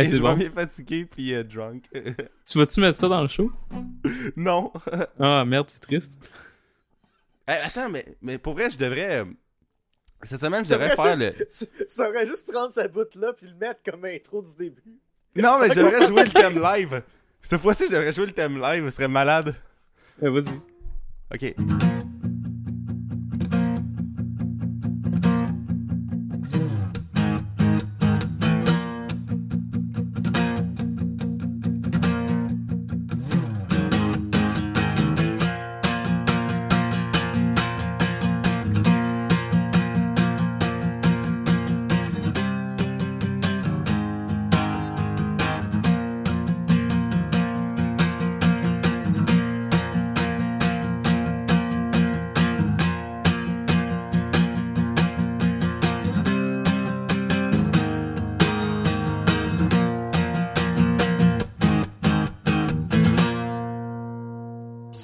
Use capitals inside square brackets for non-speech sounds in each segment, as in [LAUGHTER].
Hey, c'est est bon. bien fatigué puis euh, drunk. [LAUGHS] Tu vas-tu mettre ça dans le show? non. [LAUGHS] Ah, merde, c'est triste. Hey, attends, mais, mais pour vrai, je devrais. euh, Cette semaine, je devrais faire le. Tu [LAUGHS] devrais juste prendre cette bout-là puis le mettre comme intro du début. Non, mais je devrais jouer le thème live. Cette fois-ci, je devrais jouer le thème live. Ce serait malade. Euh, Vas-y. Ok.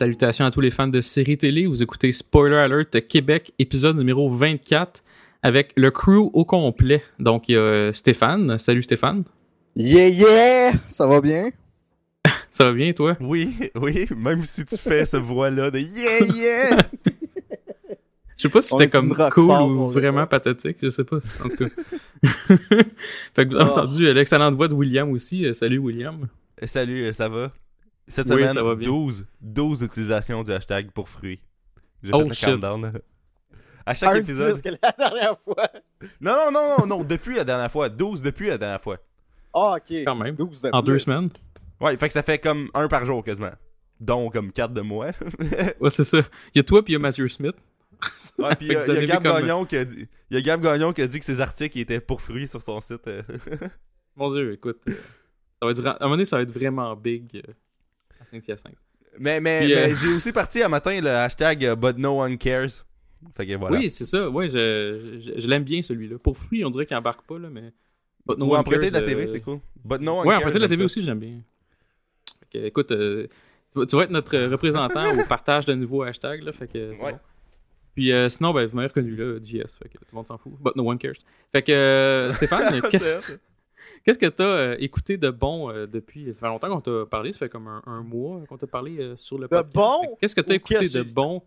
Salutations à tous les fans de séries télé. Vous écoutez Spoiler Alert Québec, épisode numéro 24, avec le crew au complet. Donc, il y a euh, Stéphane. Salut Stéphane. Yeah, yeah! Ça va bien? [LAUGHS] Ça va bien, toi? Oui, oui, même si tu fais ce voix-là de yeah, yeah! [LAUGHS] Je sais pas si c'était comme cool ou vraiment pathétique. Je sais pas. En tout cas. [LAUGHS] fait que vous avez Oh. entendu l'excellente voix de William aussi. Euh, Salut William. Salut, euh, ça va? Cette Oui, semaine, ça va bien. 12, 12 utilisations du hashtag pour fruits. J'ai Oh, fait le shit. countdown. À chaque Un de épisode. plus que la [LAUGHS] dernière fois. Non, non, non, non, non, depuis la dernière fois. 12 depuis la dernière fois. Ah, ok. Quand même. 12 de En plus. deux semaines. Ouais, fait que ça fait comme un par jour quasiment. Dont comme 4 de moi. [LAUGHS] Ouais, c'est ça. Il y a toi puis il y a Matthew Smith. Ouais, puis [LAUGHS] il y, a- y Gab comme- Gagnon qui a dit. Il y a Gab Gagnon qui a dit que ses articles étaient pour fruits sur son site. euh. Mon dieu, écoute. euh, ça va être, à un moment donné, ça va être vraiment big à. Mais, mais, Puis, euh, mais j'ai aussi parti un matin le hashtag euh, But no one cares. Fait que voilà. Oui, c'est ça. Ouais, je, je, je l'aime bien celui-là. Pour fruits, on dirait qu'il embarque pas, là, mais. But no Ou one emprunter de la TV, euh, c'est cool. But no one Ouais, cares. emprunter de la TV ça. aussi, j'aime bien. Fait que, écoute, euh, tu, vas, tu vas être notre représentant au partage de nouveaux hashtags, là. Fait que. c'est Ouais. bon. Puis euh, sinon, ben, vous m'avez reconnu là, JS. Fait que tout le monde s'en fout. But no one cares. Fait que, Stéphane. [LAUGHS] qu'est-ce que t'as euh, écouté de bon euh, depuis? Ça fait longtemps qu'on t'a parlé, ça fait comme un, un mois qu'on t'a parlé euh, sur le De podcast. bon? Fait que Qu'est-ce que t'as Ou écouté de bon?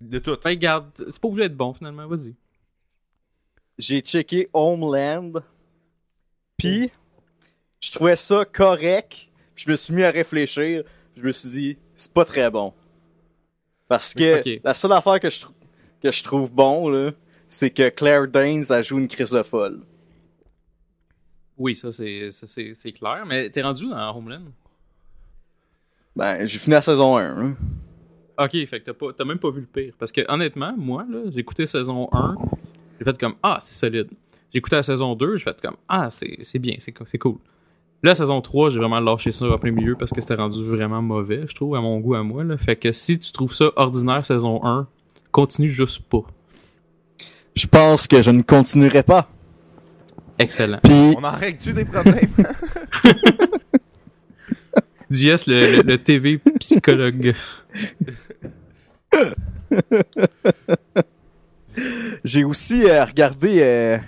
De tout. Ben, regarde, c'est pas obligé d'être bon finalement, vas-y. J'ai checké Homeland. Puis, je trouvais ça correct. Puis je me suis mis à réfléchir. Je me suis dit, c'est pas très bon. Parce que la seule affaire que je, que je trouve bon, là, c'est que Claire Danes a joué une crise de folle. Oui, ça c'est ça, c'est c'est clair, mais t'es rendu dans Homeland? Ben, j'ai fini la saison 1. hein. Ok, fait que t'as pas t'as même pas vu le pire. Parce que honnêtement, moi, là, j'ai écouté saison 1, j'ai fait comme Ah, c'est solide. J'ai écouté la saison 2, j'ai fait comme Ah, c'est c'est bien, c'est co- c'est cool. Là, la saison 3, j'ai vraiment lâché ça en plein milieu parce que c'était rendu vraiment mauvais, je trouve, à mon goût à moi. Là. Fait que si tu trouves ça ordinaire saison 1, continue juste pas. Je pense que je ne continuerai pas. Excellent. Puis, On en règle-tu des problèmes? [LAUGHS] JS, le, le, le TV psychologue. j'ai aussi euh, regardé euh,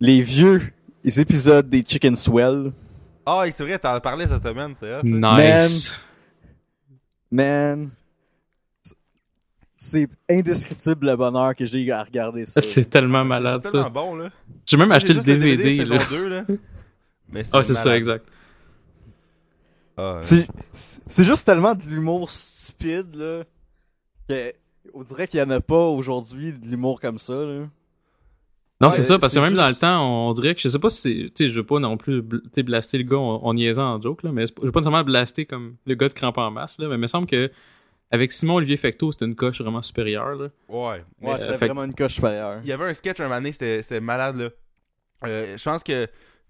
les vieux les épisodes des Chicken Swell. Ah, c'est vrai, t'en as parlé cette semaine, c'est hot. ça. Nice. Man, c'est indescriptible le bonheur que j'ai à regarder ça. [LAUGHS] C'est tellement malade, C'est tellement ça. bon, là. J'ai même acheté le DVD. saison là. 2, là. [LAUGHS] Mais Ah, c'est ça, exact. Ah, ouais. C'est juste tellement de l'humour stupide, là. Que, on dirait qu'il y en a pas aujourd'hui de l'humour comme ça, là. Non, Ouais, c'est ça, parce que même dans le temps, on dirait que je sais pas si c'est. Tu sais, je veux pas non plus blaster le gars en, en niaisant en joke, là, mais je veux pas nécessairement blaster comme le gars de crampe en masse, là, mais il me semble que avec Simon Olivier Fecto, c'était une coche vraiment supérieure, là. Ouais. Ouais, c'était fait- vraiment une coche supérieure. Il y avait un sketch un moment donné, c'était malade, là. Euh, je pense que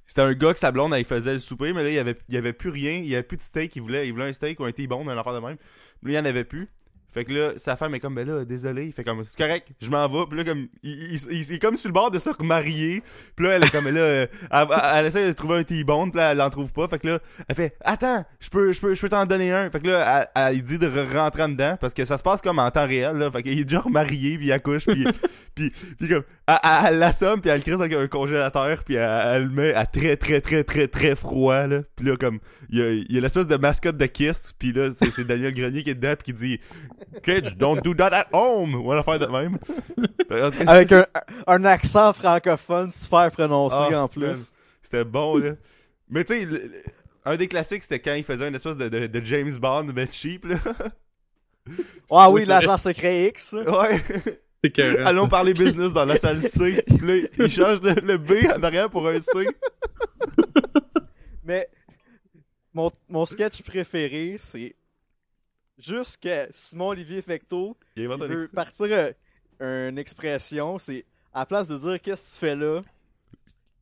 c'était un gars que sa blonde, elle faisait le souper, mais là, il y avait, il y avait plus rien. Il y avait plus de steak. Il voulait, il voulait un steak ou un T-bone, un affaire de même. Mais là, il y en avait plus. Fait que là, sa femme est comme, ben là, désolé. Il fait comme, c'est correct, je m'en vais. Puis là, comme, il, il, il- est comme sur le bord de se remarier. Puis là, elle est comme, là, euh, elle, elle essaie de trouver un T-bone. Puis là, elle en trouve pas. Fait que là, elle fait, attends, je peux, je peux, je peux t'en donner un. Fait que là, elle, elle dit de re- rentrer en dedans. Parce que ça se passe comme en temps réel, là. Fait qu'il est déjà remarié, puis il accouche, puis, [LAUGHS] puis, puis comme, elle, l'assomme, puis elle le crée dans un congélateur, puis elle, elle le met à très, très, très, très, très froid, là. Puis là, comme, il y a, il y a l'espèce de mascotte de Kiss, puis là, c'est c'est Daniel Grenier qui est dedans, puis qui dit Kids, don't do that at home! Ou une affaire de même. Avec un, un accent francophone super prononcé Ah, en plus. C'était bon, là. Mais tu sais, un des classiques, c'était quand il faisait une espèce de, de, de James Bond, mais cheap, là. Ah Oui, l'agent secret X. Ouais. C'est Allons parler business dans la salle C. Puis là, il change le, le B en arrière pour un C. Mais mon, mon sketch préféré, c'est juste que Simon Olivier Fecto Il il veut partir euh, une expression, c'est à la place de dire qu'est-ce que tu fais là,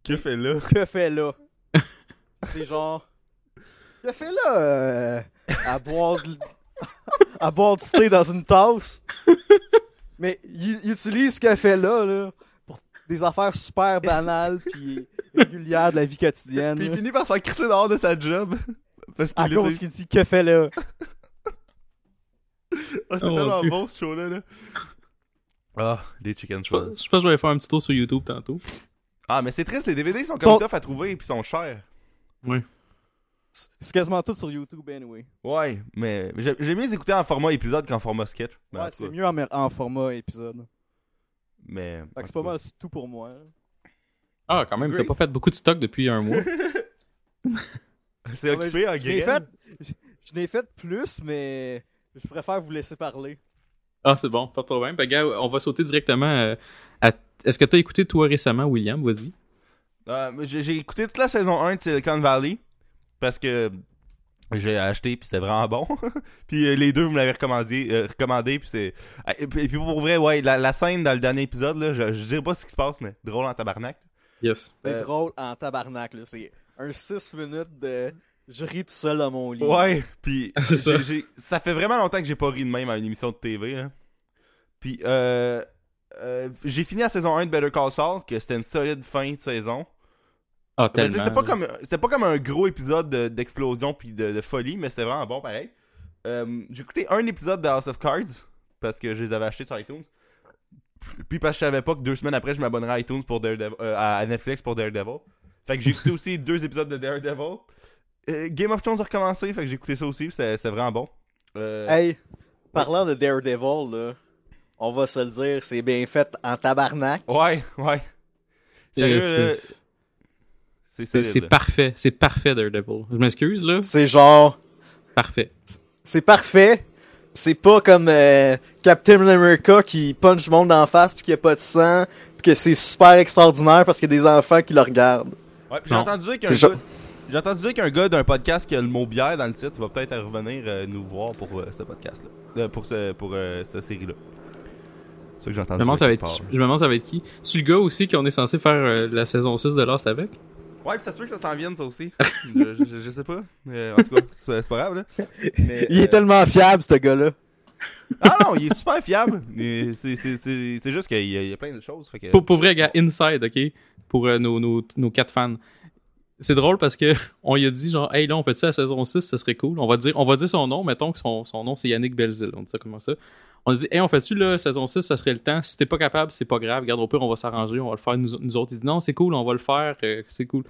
Que fait là? que fais là? [LAUGHS] c'est genre que fais là euh, à boire de, à boire du thé dans une tasse? [LAUGHS] Mais il, il utilise ce que fait là là des affaires super banales [LAUGHS] puis régulières de la vie quotidienne. Puis il là. finit par se faire crisser dehors de sa job. [LAUGHS] Parce À qu'il cause essaie- qu'il dit que fait là. [LAUGHS] Ah, c'est Oh, mon tellement bon ce show-là. Là. Ah, les chicken Je pense fries. je pense que je vais faire un petit tour sur YouTube tantôt. Ah, mais c'est triste, les DVD sont Sont- comme tough à trouver et puis sont chers. C'est quasiment tout sur YouTube anyway. Ouais, mais j'ai j'ai mieux écouter en format épisode qu'en format sketch. Mais en Ouais, c'est mieux en, en format épisode. Mais. Fait que c'est pas mal tout pour moi. là. Ah, quand même, t'as pas fait beaucoup de stock depuis un mois. [LAUGHS] C'est occupé en Je n'ai graine. fait, je, n'ai fait plus, mais je préfère vous laisser parler. Ah, c'est bon, pas de problème. Ben, gars, on va sauter directement euh, à... Est-ce que t'as écouté, toi, récemment, William? Vas-y. Euh, j'ai écouté toute la saison 1 de Silicon Valley parce que j'ai acheté puis c'était vraiment bon. [LAUGHS] puis euh, les deux vous me l'avez recommandé, euh, recommandé puis c'est Ah, et puis, pour vrai ouais la, la scène dans le dernier épisode là, je, je dirais pas ce qui se passe mais drôle en tabarnak. Yes. C'est Euh, drôle en tabarnak. là. C'est un 6 minutes de je ris tout seul dans mon lit. Ouais, puis [LAUGHS] C'est ça. j'ai- j'ai- ça fait vraiment longtemps que j'ai pas ri de même à une émission de TV là. Puis euh, euh, j'ai fini la saison 1 de Better Call Saul que c'était une solide fin de saison. Ah, tellement. C'était pas comme c'était pas comme un gros épisode de- d'explosion puis de, de folie, mais c'était vraiment bon pareil. Euh, j'ai écouté un épisode de House of Cards parce que je les avais achetés sur iTunes. Puis parce que je savais pas que deux semaines après je m'abonnerais à iTunes pour Daredevil, euh, à Netflix pour Daredevil. Fait que j'ai écouté aussi [LAUGHS] deux épisodes de Daredevil. Euh, Game of Thrones a recommencé, fait que j'ai écouté ça aussi, c'était vraiment bon. Euh, Hey, parlant de Daredevil, là, on va se le dire, c'est bien fait en tabarnak. Ouais, ouais. C'est- Sérieux, c'est- parfait. C'est parfait, Daredevil. Je m'excuse, là. C'est genre, Parfait. c'est parfait. C'est pas comme euh, Captain America qui punch le monde en face puis qu'il y a pas de sang puis que c'est super extraordinaire parce qu'il y a des enfants qui le regardent. Ouais, puis j'ai entendu dire qu'un gars, j'ai entendu dire qu'un gars d'un podcast qui a le mot bière dans le titre va peut-être revenir euh, nous voir pour euh, ce podcast-là, Euh, pour ce, pour euh, cette série-là. C'est ça que j'ai Je entendu. me demande ça va être qui. Je me demande ça va être qui. C'est le gars aussi qu'on est censé faire euh, la saison 6 de Lost avec? Ouais, puis ça se peut que ça s'en vienne ça aussi. je, je, je sais pas. Euh, en tout cas, c'est pas grave là. Mais, Il est euh, tellement fiable, ce gars-là. Ah non, il est super fiable. C'est c'est- c'est- c'est juste qu'il y, a- il y a plein de choses. Fait que... Pour, pour vrai, gars, Inside, ok? Pour euh, nos, nos, nos quatre fans. C'est drôle parce que [LAUGHS] on lui a dit genre hey là on fait-tu la saison 6 ça serait cool on va dire on va dire son nom mettons que son, son nom c'est Yannick Belzil on dit ça comment ça? On dit hey on fait-tu la saison 6 ça serait le temps si t'es pas capable c'est pas grave regarde au pire on va s'arranger on va le faire nous, nous autres il dit non c'est cool on va le faire euh, c'est cool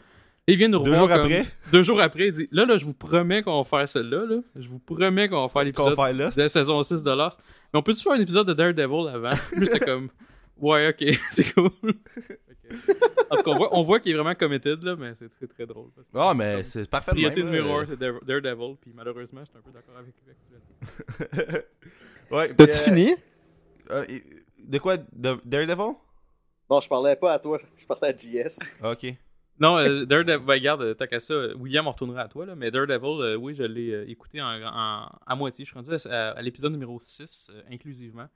Et il vient nous Deux revoir jours comme- après, deux jours après il dit là là je vous promets qu'on va faire celle-là là je vous promets qu'on va faire l'épisode là. de la saison 6 de Lost. Mais on peut-tu faire un épisode de Daredevil avant? [LAUGHS] J'étais comme, ouais, ok, [LAUGHS] c'est cool. [LAUGHS] En tout cas, on voit, on voit qu'il est vraiment committed, là, mais c'est très très drôle. Ah, mais c'est parfait Priorité même, numéro là. 1, c'est Dare- Daredevil, puis malheureusement, j'étais un peu d'accord avec lui. Ouais, T'as-tu euh, fini? euh, de quoi? De Daredevil? Non, je parlais pas à toi, je parlais à JS. Ok. Non, euh, Daredevil, ben, regarde, tant qu'à ça, William, on retournera à toi, là, mais Daredevil, euh, oui, je l'ai euh, écouté en, en- à moitié. Je suis rendu à, à l'épisode numéro 6, euh, inclusivement,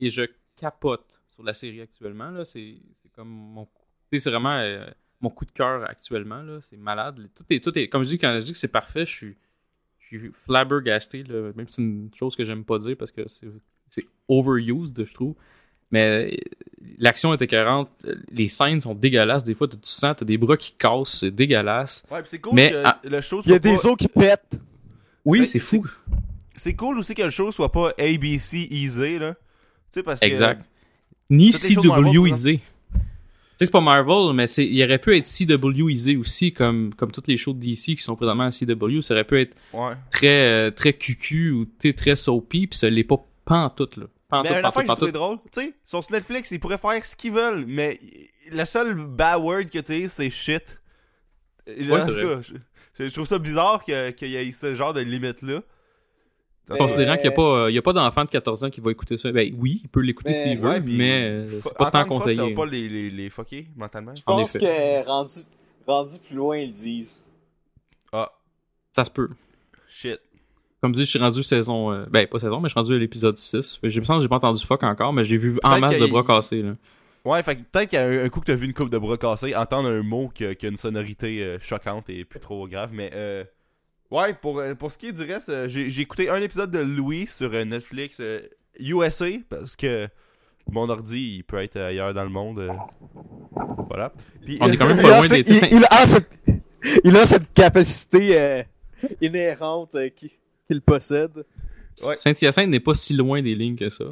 et je capote sur la série actuellement. là. C'est c'est comme mon coup. tu sais, C'est vraiment euh, mon coup de cœur actuellement. là. C'est malade. Tout est, tout est, comme je dis, quand je dis que c'est parfait, je suis, je suis flabbergasté, là, même si c'est une chose que j'aime pas dire parce que c'est, c'est overused, je trouve. Mais euh, l'action est écœurante, les scènes sont dégueulasses. Des fois, tu tu sens, t'as des bras qui cassent, c'est dégueulasse. Ouais, pis c'est cool Mais, que ah, le show Il y a soit des pas... os qui pètent. Oui, C'est- fou. C'est cool aussi que le show soit pas ABC easy, là. Tu sais, parce que... Exact. Ni de Marvel, CW easy. Tu sais, c'est pas Marvel, mais c'est, il aurait pu être CW easy aussi, comme, comme toutes les shows de DC qui sont présentement à CW. Ça aurait pu être Ouais. très, euh, très cucu ou tu sais, très soapy, pis ça l'est pas pantoute, là. Pantoute, Mais pantoute, que j'ai trouvé drôle, tu sais, sur Netflix, ils pourraient faire ce qu'ils veulent, mais le seul bad word que tu sais, c'est shit. Ouais, en c'est tout vrai. cas, je, je trouve ça bizarre que- qu'il y ait ce genre de limite-là. Mais- Considérant qu'il n'y a pas, euh, il y a pas d'enfant de 14 ans qui va écouter ça. Ben oui, il peut l'écouter Mais- s'il veut, ouais, puis- mais euh, c'est pas tant tant que fuck, conseillé. ça va pas les, les, les fucker mentalement. Je En pense effet. que rendu, rendu plus loin, ils le disent. Ah, Ça se peut. shit. Comme dit, je suis rendu saison. euh, ben, pas saison, mais je suis rendu à l'épisode 6. Fait que J'ai l'impression que j'ai pas entendu fuck encore, mais j'ai vu en Peut-être masse de qu'il- bras cassés. Là. Ouais, fait que peut-être qu'il y a un, coup que t'as vu une coupe de bras cassés, entendre un mot qui a, qui a une sonorité euh, choquante et plus trop grave, mais euh, ouais, pour, euh, pour ce qui est du reste, euh, j'ai j'ai écouté un épisode de Louis sur euh, Netflix euh, USA parce que mon ordi il peut être ailleurs dans le monde. euh, voilà. Puis, On est quand même Il pas a, loin des. il, il a cette, il a cette capacité euh, inhérente euh, qui- qu'il possède. Ouais. Saint-Hyacinthe n'est pas si loin des lignes que ça.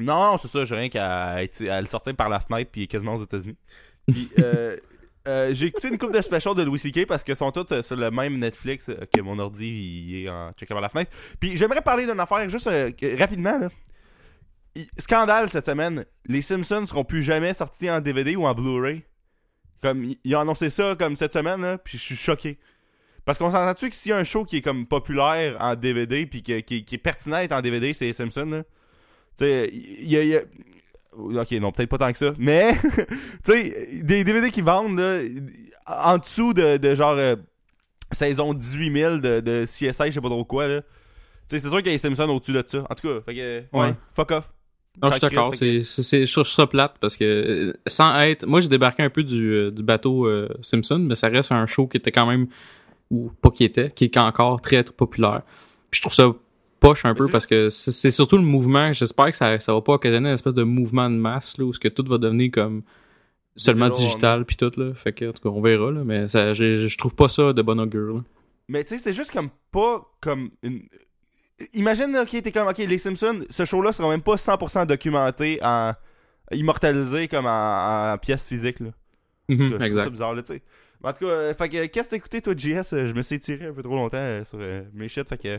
Non, c'est ça, j'ai rien qu'à le sortir par la fenêtre puis quasiment aux États-Unis. Puis euh, euh, j'ai écouté une coupe de specials de Louis C.K. parce que sont toutes euh, sur le même Netflix euh, que mon ordi il est en checkant par la fenêtre. Puis j'aimerais parler d'une affaire juste rapidement là. Scandale cette semaine, les Simpsons seront plus jamais sortis en DVD ou en Blu-ray. Comme ils- ont annoncé ça comme cette semaine là, puis je suis choqué. Parce qu'on s'entend-tu que s'il y a un show qui est comme populaire en DVD puis que- qui, est pertinent en DVD, c'est les Simpsons là. Tu sais, y a- Ok, non, peut-être pas tant que ça. Mais, [LAUGHS] tu sais, des DVD qui vendent, là, en dessous de, de genre euh, saison 18 000 de, de CSI, je sais pas trop quoi, là. Tu sais, c'est sûr qu'il y a les Simpsons au-dessus de ça. En tout cas, fait que, ouais, Ouais. fuck off. Non, je suis d'accord. C'est, c'est- je trouve ça plate parce que euh, sans être. Moi, j'ai débarqué un peu du, euh, du bateau euh, Simpson, mais ça reste un show qui était quand même. Ou pas qui était, qui est encore très, très populaire. Puis je trouve ça poche un peu c'est- parce que c'est, c'est surtout le mouvement. J'espère que ça, ça va pas occasionner une espèce de mouvement de masse là, où ce que tout va devenir comme seulement Digital, puis tout là. Fait que en tout cas, on verra là, mais ça, je trouve pas ça de bon augure. là. Mais tu sais, c'était juste comme pas comme une. Imagine, ok, t'es comme, ok, les Simpsons, ce show-là sera même pas 100% documenté en. immortalisé comme en, en pièce physique, là. Mhm, Je trouve ça exact. bizarre, là, tu sais. Mais En tout cas, euh, fait que, qu'est-ce que t'as écouté, toi, JS Je me suis étiré un peu trop longtemps euh, sur euh, mes shit, fait que.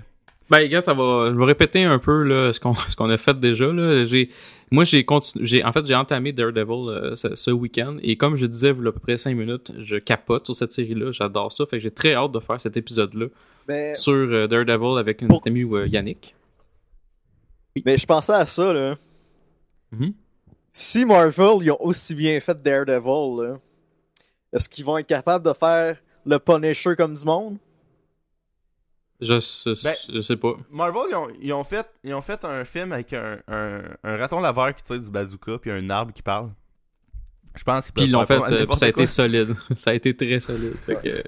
Ben, gars, ça va. Je vais répéter un peu là ce qu'on [LAUGHS] ce qu'on a fait déjà là. J'ai, moi, j'ai continué. J'ai, en fait, j'ai entamé Daredevil euh, ce, ce week-end et comme je disais, il y a à peu près cinq minutes, je capote sur cette série-là. J'adore ça. Fait que j'ai très hâte de faire cet épisode-là Mais, sur euh, Daredevil avec Pour- notre ami euh, Yannick. mais je pensais à ça, là. Mhm. Si Marvel, ils ont aussi bien fait Daredevil, là, est-ce qu'ils vont être capables de faire le Punisher comme du monde? Je, je, Ben- je sais pas. Marvel, ils ont, ils ont fait, ils ont fait un film avec un, un, un raton laveur qui tire du bazooka puis un arbre qui parle. Je pense qu'ils Puis ils peuvent l'ont fait, euh, puis ça a quoi. été solide. [LAUGHS] ça a été très solide. Fait que,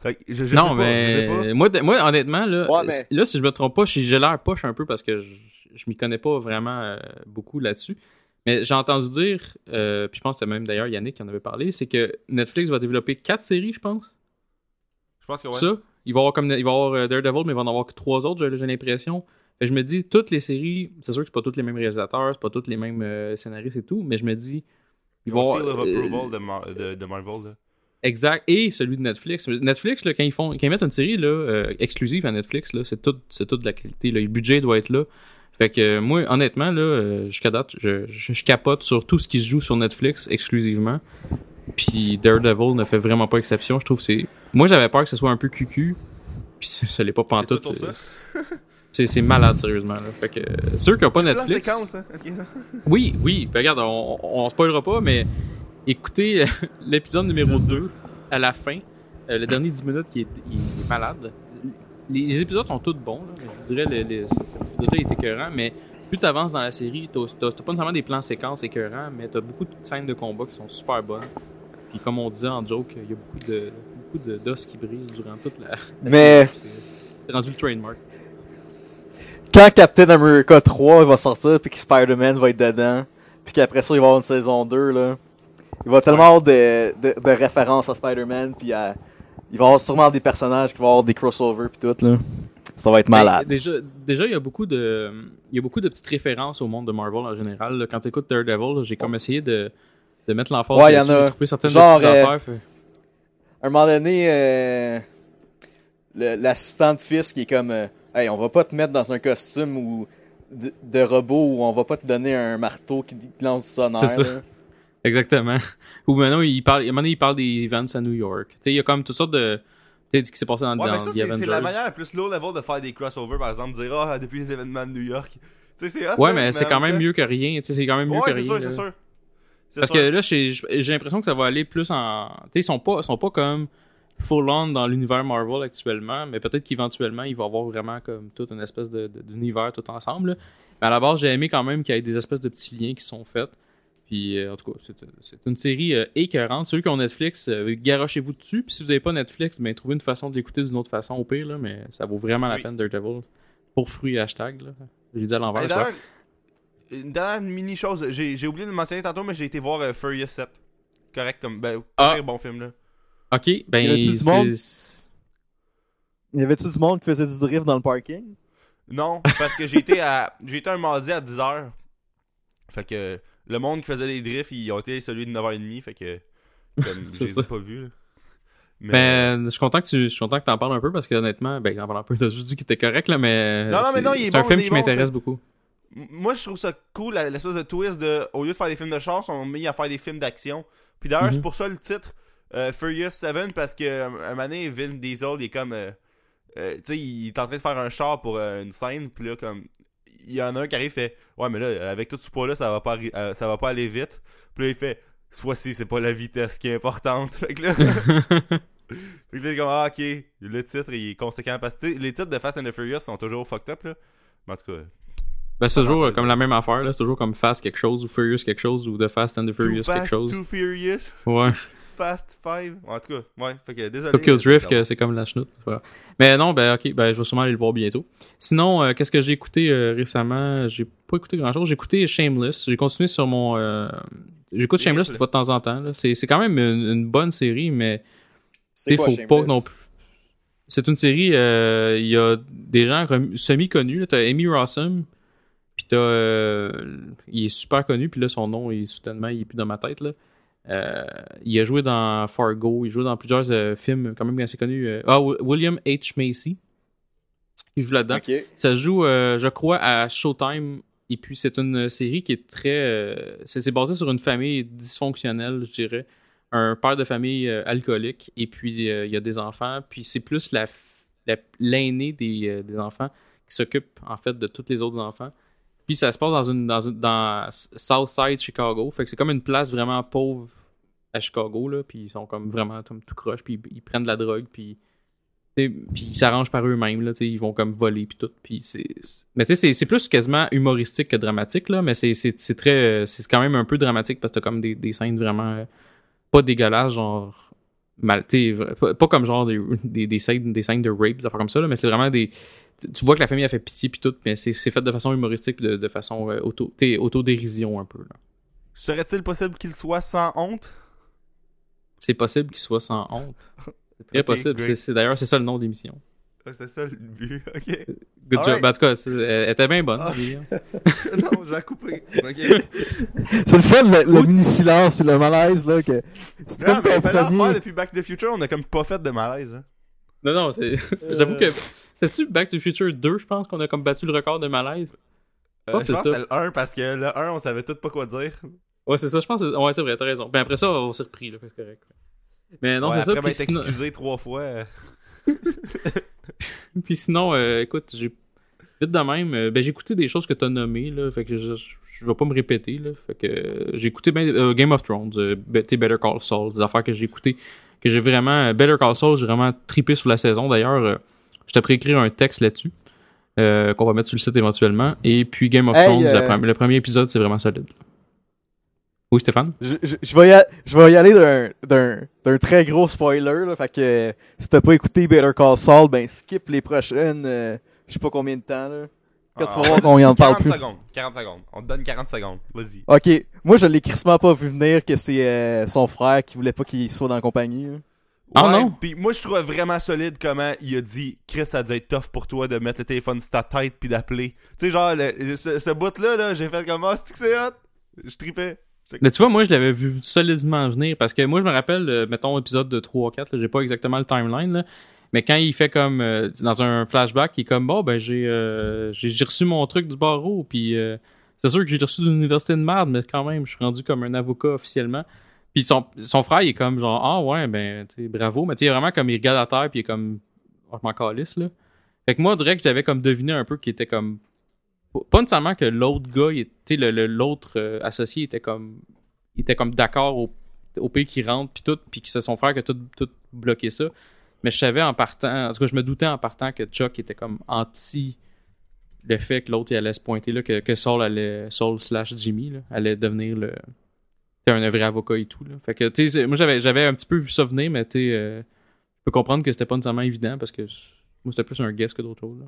Fait que je, je non, sais pas, je sais mais pas. moi, moi, honnêtement, là, Ouais, mais- c- là, si je me trompe pas, j'ai l'air poche un peu parce que je, je m'y connais pas vraiment euh, beaucoup là-dessus. Mais j'ai entendu dire, euh, puis je pense que c'est même d'ailleurs Yannick qui en avait parlé, c'est que Netflix va développer quatre séries, je pense. Je pense que ouais. Ça, il va y avoir comme il va avoir euh, Daredevil, mais il va en avoir que trois autres, j'ai l'impression. Fait je me dis, toutes les séries, c'est sûr que c'est pas tous les mêmes réalisateurs, c'est pas tous les mêmes euh, scénaristes et tout, mais je me dis, il va avoir, seal of euh, approval de, Mar- de, de Marvel. Là. Exact. Et celui de Netflix. Netflix, là, quand ils font, quand ils mettent une série là, euh, exclusive à Netflix, c'est tout, tout de la qualité. Là. Le budget doit être là. Fait que euh, moi, honnêtement, là, euh, jusqu'à date, je, je, je capote sur tout ce qui se joue sur Netflix exclusivement. Puis Daredevil ne fait vraiment pas exception. Je trouve que c'est. Moi, j'avais peur que ce soit un peu cucu. Puis ça, ça l'est pas pantoute. Euh, [LAUGHS] C'est c'est malade, sérieusement. Là. Fait que ceux qui n'ont pas Netflix. séquence, hein. [LAUGHS] Oui, oui. Ben, regarde, on, spoilera pas, mais écoutez euh, [LAUGHS] l'épisode numéro 2 à la fin. Euh, le dernier 10 minutes, il est, il est malade. Les, les épisodes sont tous bons. Là. Je dirais les, les, l'épisode est écœurant, mais plus tu avances dans la série, t'as pas nécessairement des plans séquences écœurants, mais t'as beaucoup de scènes de combat qui sont super bonnes. Puis comme on disait en joke, il y a beaucoup de beaucoup d'os qui brillent durant toute la. la Mais-. C'est- C'est rendu le trademark. Quand Captain America 3 va sortir, puis que Spider-Man va être dedans, puis qu'après ça, il va y avoir une saison 2, là. Il va tellement avoir de, de, de références à Spider-Man, puis à- il va y avoir sûrement des personnages qui vont avoir des crossovers, puis tout, là. Ça va être malade. Ben, déjà, déjà, il y a beaucoup de, il y a beaucoup de petites références au monde de Marvel en général. là. Quand tu écoutes Daredevil, j'ai comme essayé de, de mettre l'emphase Ouais, y en dessus, a. de trouver certaines Genre, petites euh, affaires. fait- À un moment donné, euh, l'assistant de fils qui est comme, euh, hey, on va pas te mettre dans un costume ou de, de robot ou on va pas te donner un marteau qui, lance du sonore. C'est ça. [LAUGHS] Exactement. Ou maintenant, il parle, il parle des events à New York. Il y a comme toutes sortes de, sais, ce qui s'est passé dans, Ouais, dans mais ça, The c'est- la manière la plus low level de faire des crossovers, par exemple, dire, ah, depuis les événements de New York. Tu sais, c'est hot, Ouais, mais c'est quand même mieux que rien. Tu sais, c'est quand même mieux Ouais, que c'est rien. sûr, c'est sûr. Parce sûr. que là, j'ai l'impression que ça va aller plus en. Tu sais, ils sont pas, sont pas comme full on dans l'univers Marvel actuellement, mais peut-être qu'éventuellement, il va y avoir vraiment comme toute une espèce de- de- d'univers tout ensemble. là. Mais à la base, j'ai aimé quand même qu'il y ait des espèces de petits liens qui sont faits. Puis, euh, en tout cas, c'est c'est une série euh, écœurante. Ceux qui ont Netflix, euh, garochez-vous dessus. Puis si vous n'avez pas Netflix, ben, trouvez une façon de l'écouter d'une autre façon au pire, là, mais ça vaut vraiment la peine, Daredevil. Pour fruits, hashtag. là. J'ai dit à l'envers. Une dernière mini chose, j'ai j'ai oublié de le mentionner tantôt, mais j'ai été voir euh, Furious 7. Correct comme. Ben, Ah. pire bon film là. Ok, ben. Y a-tu du monde? Y avait-tu du monde qui faisait du drift dans le parking? Non, parce que j'ai été à. J'ai été un mardi à 10h. Fait que le monde qui faisait des drifts, ils ont été celui de 9h30. Fait que. Comme, [LAUGHS] j'ai pas vu là. Mais. Ben, je suis content que tu, je suis content que t'en parles un peu parce que honnêtement, ben, t'en parles un peu, t'as juste dit qu'il était correct, là, mais. Non, non, mais non, il est C'est un film est qui bon, m'intéresse beaucoup. Moi, je trouve ça cool, l'espèce de twist de. Au lieu de faire des films de chasse, on met à faire des films d'action. Puis d'ailleurs, Mhm. c'est pour ça le titre euh, Furious 7, parce que euh, un moment donné, Vin Diesel, il est comme. euh, euh, tu sais, il est en train de faire un char pour euh, une scène, puis là, comme. Il y en a un qui arrive fait Ouais, mais là, avec tout ce poids-là, ça va pas euh, ça va pas aller vite. Puis là, il fait Cette fois-ci, c'est pas la vitesse qui est importante. [LAUGHS] Fait que là. [LAUGHS] Fait que là, il est comme, ah, ok, le titre il est conséquent parce que les titres de Fast and the Furious sont toujours fucked up là. Mais en tout cas, Ben, c'est toujours euh, comme la même affaire, là. C'est toujours comme Fast quelque chose ou Furious quelque chose ou The Fast and the Furious Too quelque Fast, chose. Too Furious, Ouais. Fast 5. En tout cas, ouais, fait que désolé. Tokyo Drift, c'est que c'est comme la chenoute. Mais non, ben, ok, ben, je vais sûrement aller le voir bientôt. Sinon, euh, qu'est-ce que j'ai écouté euh, récemment? J'ai pas écouté grand chose. J'ai écouté Shameless. J'ai continué sur mon, euh, j'écoute Les Shameless rythmes. une fois de temps en temps. C'est, c'est quand même une, une bonne série, mais C'est faut Shameless? pas non plus. C'est une série, euh, il y a des gens semi-connus. T'as Amy Rossum, puis t'as... euh, il est super connu, puis là, son nom, il, soudainement, il est plus dans ma tête. Là. Euh, il a joué dans Fargo, il joue dans plusieurs euh, films quand même assez connus. euh. Ah, Wi- William H. Macy, il joue là-dedans. Ok. Ça se joue, je crois, à Showtime. Et puis, c'est une série qui est très. c'est basé sur une famille dysfonctionnelle, je dirais. Un père de famille alcoolique. Et puis, il y a des enfants. Puis, c'est plus la f- la- l'aîné des, des enfants qui s'occupe, en fait, de tous les autres enfants. Puis, ça se passe dans une dans, dans Southside Chicago. Fait que c'est comme une place vraiment pauvre à Chicago, là. Puis, ils sont comme vraiment comme tout croche. Puis, ils, prennent de la drogue. Puis, puis ils s'arrangent par eux-mêmes là, ils vont comme voler puis tout puis c'est mais tu sais c'est plus quasiment humoristique que dramatique là mais c'est très euh, c'est quand même un peu dramatique parce que t'as comme des, des scènes vraiment euh, pas dégueulasses genre mal pas, pas comme genre des, des, des scènes des scènes de rape des affaires comme ça là mais c'est vraiment des tu- vois que la famille a fait pitié puis tout mais c'est fait de façon humoristique de, de façon euh, auto autodérision un peu là. Serait-il possible qu'il soit sans honte? C'est possible qu'il soit sans honte. [LAUGHS] C'est très possible. c'est- d'ailleurs c'est ça le nom de l'émission Ah, C'est ça le but. [LAUGHS] Ok. good job Ben, en tout cas elle était bien bonne Ah. Lilian. [LAUGHS] non, j'ai coupé. C'est le fun, le, le mini-silence puis le malaise, là, que c'est comme mais ton premier... faire depuis Back to the Future, on a comme pas fait de malaise. Hein. Non, non, c'est. [LAUGHS] J'avoue que. C'était-tu Back to the Future 2, je pense, qu'on a comme battu le record de malaise? Euh, Oh, je c'est pense ça. que c'était le 1 parce que le 1, on savait tout pas quoi dire. Ouais, c'est ça, je pense. que- Ouais, c'est vrai, t'as raison. Ben après ça, on s'est repris, là, c'est correct. Mais non, Ouais, c'est ça. après Puis m'être sinon, excusé trois fois. [LAUGHS] puis sinon euh, écoute, j'ai. Vite de même, euh, ben j'ai écouté des choses que t'as nommées, là. Fait que je, vais pas me répéter, là. Fait que euh, j'ai écouté ben, Game of Thrones, Better Call Saul, des affaires que j'ai écoutées. Que j'ai vraiment. Better Call Saul, j'ai vraiment tripé sur la saison. D'ailleurs, je t'ai préécrire un texte là-dessus. qu'on va mettre sur le site éventuellement. Et puis Game of Hey, Thrones, le premier épisode, c'est vraiment solide. Oui, Stéphane? Je, je, je vais y, a- je vais y aller d'un, d'un, d'un très gros spoiler, là. Fait que si t'as pas écouté Better Call Saul, ben skip les prochaines, euh, je sais pas combien de temps, là. Quand tu vas voir qu'on y en parle 40 plus. secondes. 40 secondes. On te donne 40 secondes. Vas-y. Ok, moi je l'ai crissement pas vu venir que c'est euh, son frère qui voulait pas qu'il soit dans la compagnie. là. Ah, Ouais, non? Puis moi, je trouve vraiment solide comment il a dit Chris, ça a dû être tough pour toi de mettre le téléphone sur ta tête puis d'appeler. Tu sais, genre, le- ce, ce bout-là, là, j'ai fait comme Ah, c'est que c'est hot? Je tripais. Mais tu vois, moi, je l'avais vu solidement venir parce que moi, je me rappelle, euh, mettons, épisode de 3 ou 4, là, j'ai pas exactement le timeline, là, mais quand il fait comme, euh, dans un flashback, il est comme, bon, ben, j'ai euh, reçu mon truc du barreau, puis c'est sûr que j'ai reçu d'une université de merde, mais quand même, je suis rendu comme un avocat officiellement. Puis son, son frère, il est comme, genre, ah ouais, ben, tu bravo, mais tu sais, vraiment comme, il regarde à terre, puis il est comme, oh, je là. Fait que moi, on dirait que j'avais comme deviné un peu qu'il était comme pas nécessairement que l'autre gars, le- le- l'autre euh, associé était comme il était comme d'accord au, au pays qui rentre puis tout, puis que c'est son frère qui a tout, tout bloqué ça. Mais je savais en partant, en tout cas je me doutais en partant que Chuck était comme anti le fait que l'autre allait se pointer là, que, que Saul allait Saul slash Jimmy là, allait devenir le un vrai avocat et tout là. Fait que tu sais, moi j'avais un petit peu vu ça venir, mais tu sais, euh, je peux comprendre que c'était pas nécessairement évident parce que moi c'était plus un guess que d'autres choses.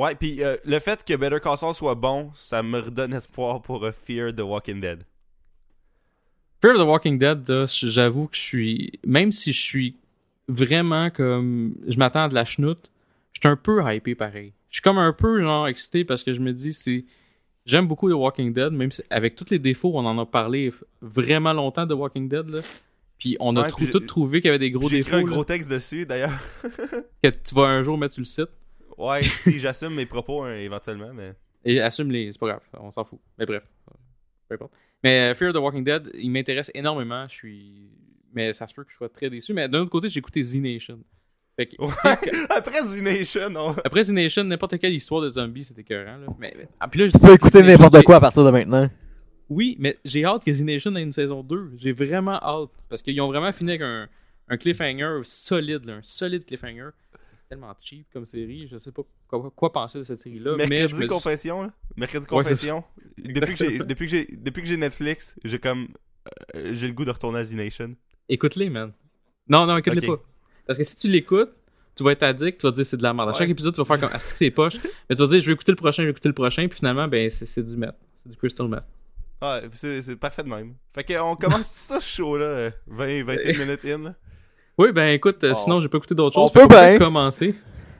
Ouais, puis euh, le fait que Better Call Saul soit bon, ça me redonne espoir pour euh, Fear the Walking Dead. Fear of the Walking Dead, j'avoue que je suis. Même si je suis vraiment comme. Je m'attends à de la chenoute, je suis un peu hypé pareil. Je suis comme un peu genre excité parce que je me dis, c'est. J'aime beaucoup The Walking Dead, même si avec tous les défauts, on en a parlé vraiment longtemps de Walking Dead, là. Puis on a Ouais, trou- puis j'ai- tout trouvé qu'il y avait des gros J'ai écrit un défauts là, gros texte dessus, d'ailleurs. [LAUGHS] que tu vas un jour mettre sur le site. Ouais, si j'assume mes propos hein, éventuellement, mais. Et assume les. C'est pas grave, on s'en fout. Mais bref. Peu importe. Mais euh, Fear of the Walking Dead, il m'intéresse énormément. Je suis. Mais ça se peut que je sois très déçu. Mais d'un autre côté, j'ai écouté Z Nation. Fait que- Ouais, [LAUGHS] après The Nation, on... [LAUGHS] Après Z Nation, n'importe quelle histoire de zombie, c'était écœurant. Là. Mais, mais- ah, puis là, je Tu peux écouter Z n'importe quoi à partir de maintenant. Oui, mais j'ai hâte que Z Nation ait une saison 2. J'ai vraiment hâte. Parce qu'ils ont vraiment fini avec un, un cliffhanger solide, là, un solide cliffhanger. Tellement cheap comme série. Je sais pas quoi, quoi penser de cette série-là. mais Mercredi me- Confession, là. Mercredi Ouais, Confession. depuis, que j'ai, Exactement. depuis, que j'ai, depuis que j'ai Netflix, j'ai comme. euh, j'ai le goût de retourner à The Nation. Écoute-les, man. Non, non, écoute-les pas. Parce que si tu l'écoutes, tu vas être addict, tu vas dire c'est de la merde. À Ouais. chaque épisode, tu vas faire comme Asti que c'est poche. [LAUGHS] mais tu vas dire je vais écouter le prochain, je vais écouter le prochain, puis finalement, ben c'est du meth. C'est du crystal meth. Ah, c'est, parfait de même. Fait qu'on commence [LAUGHS] ça, ce show-là, euh, 20, 21 [LAUGHS] minutes in. Oui, ben écoute, euh, On- sinon j'ai pas écouté d'autres on choses. peut qu'on bien. commencer.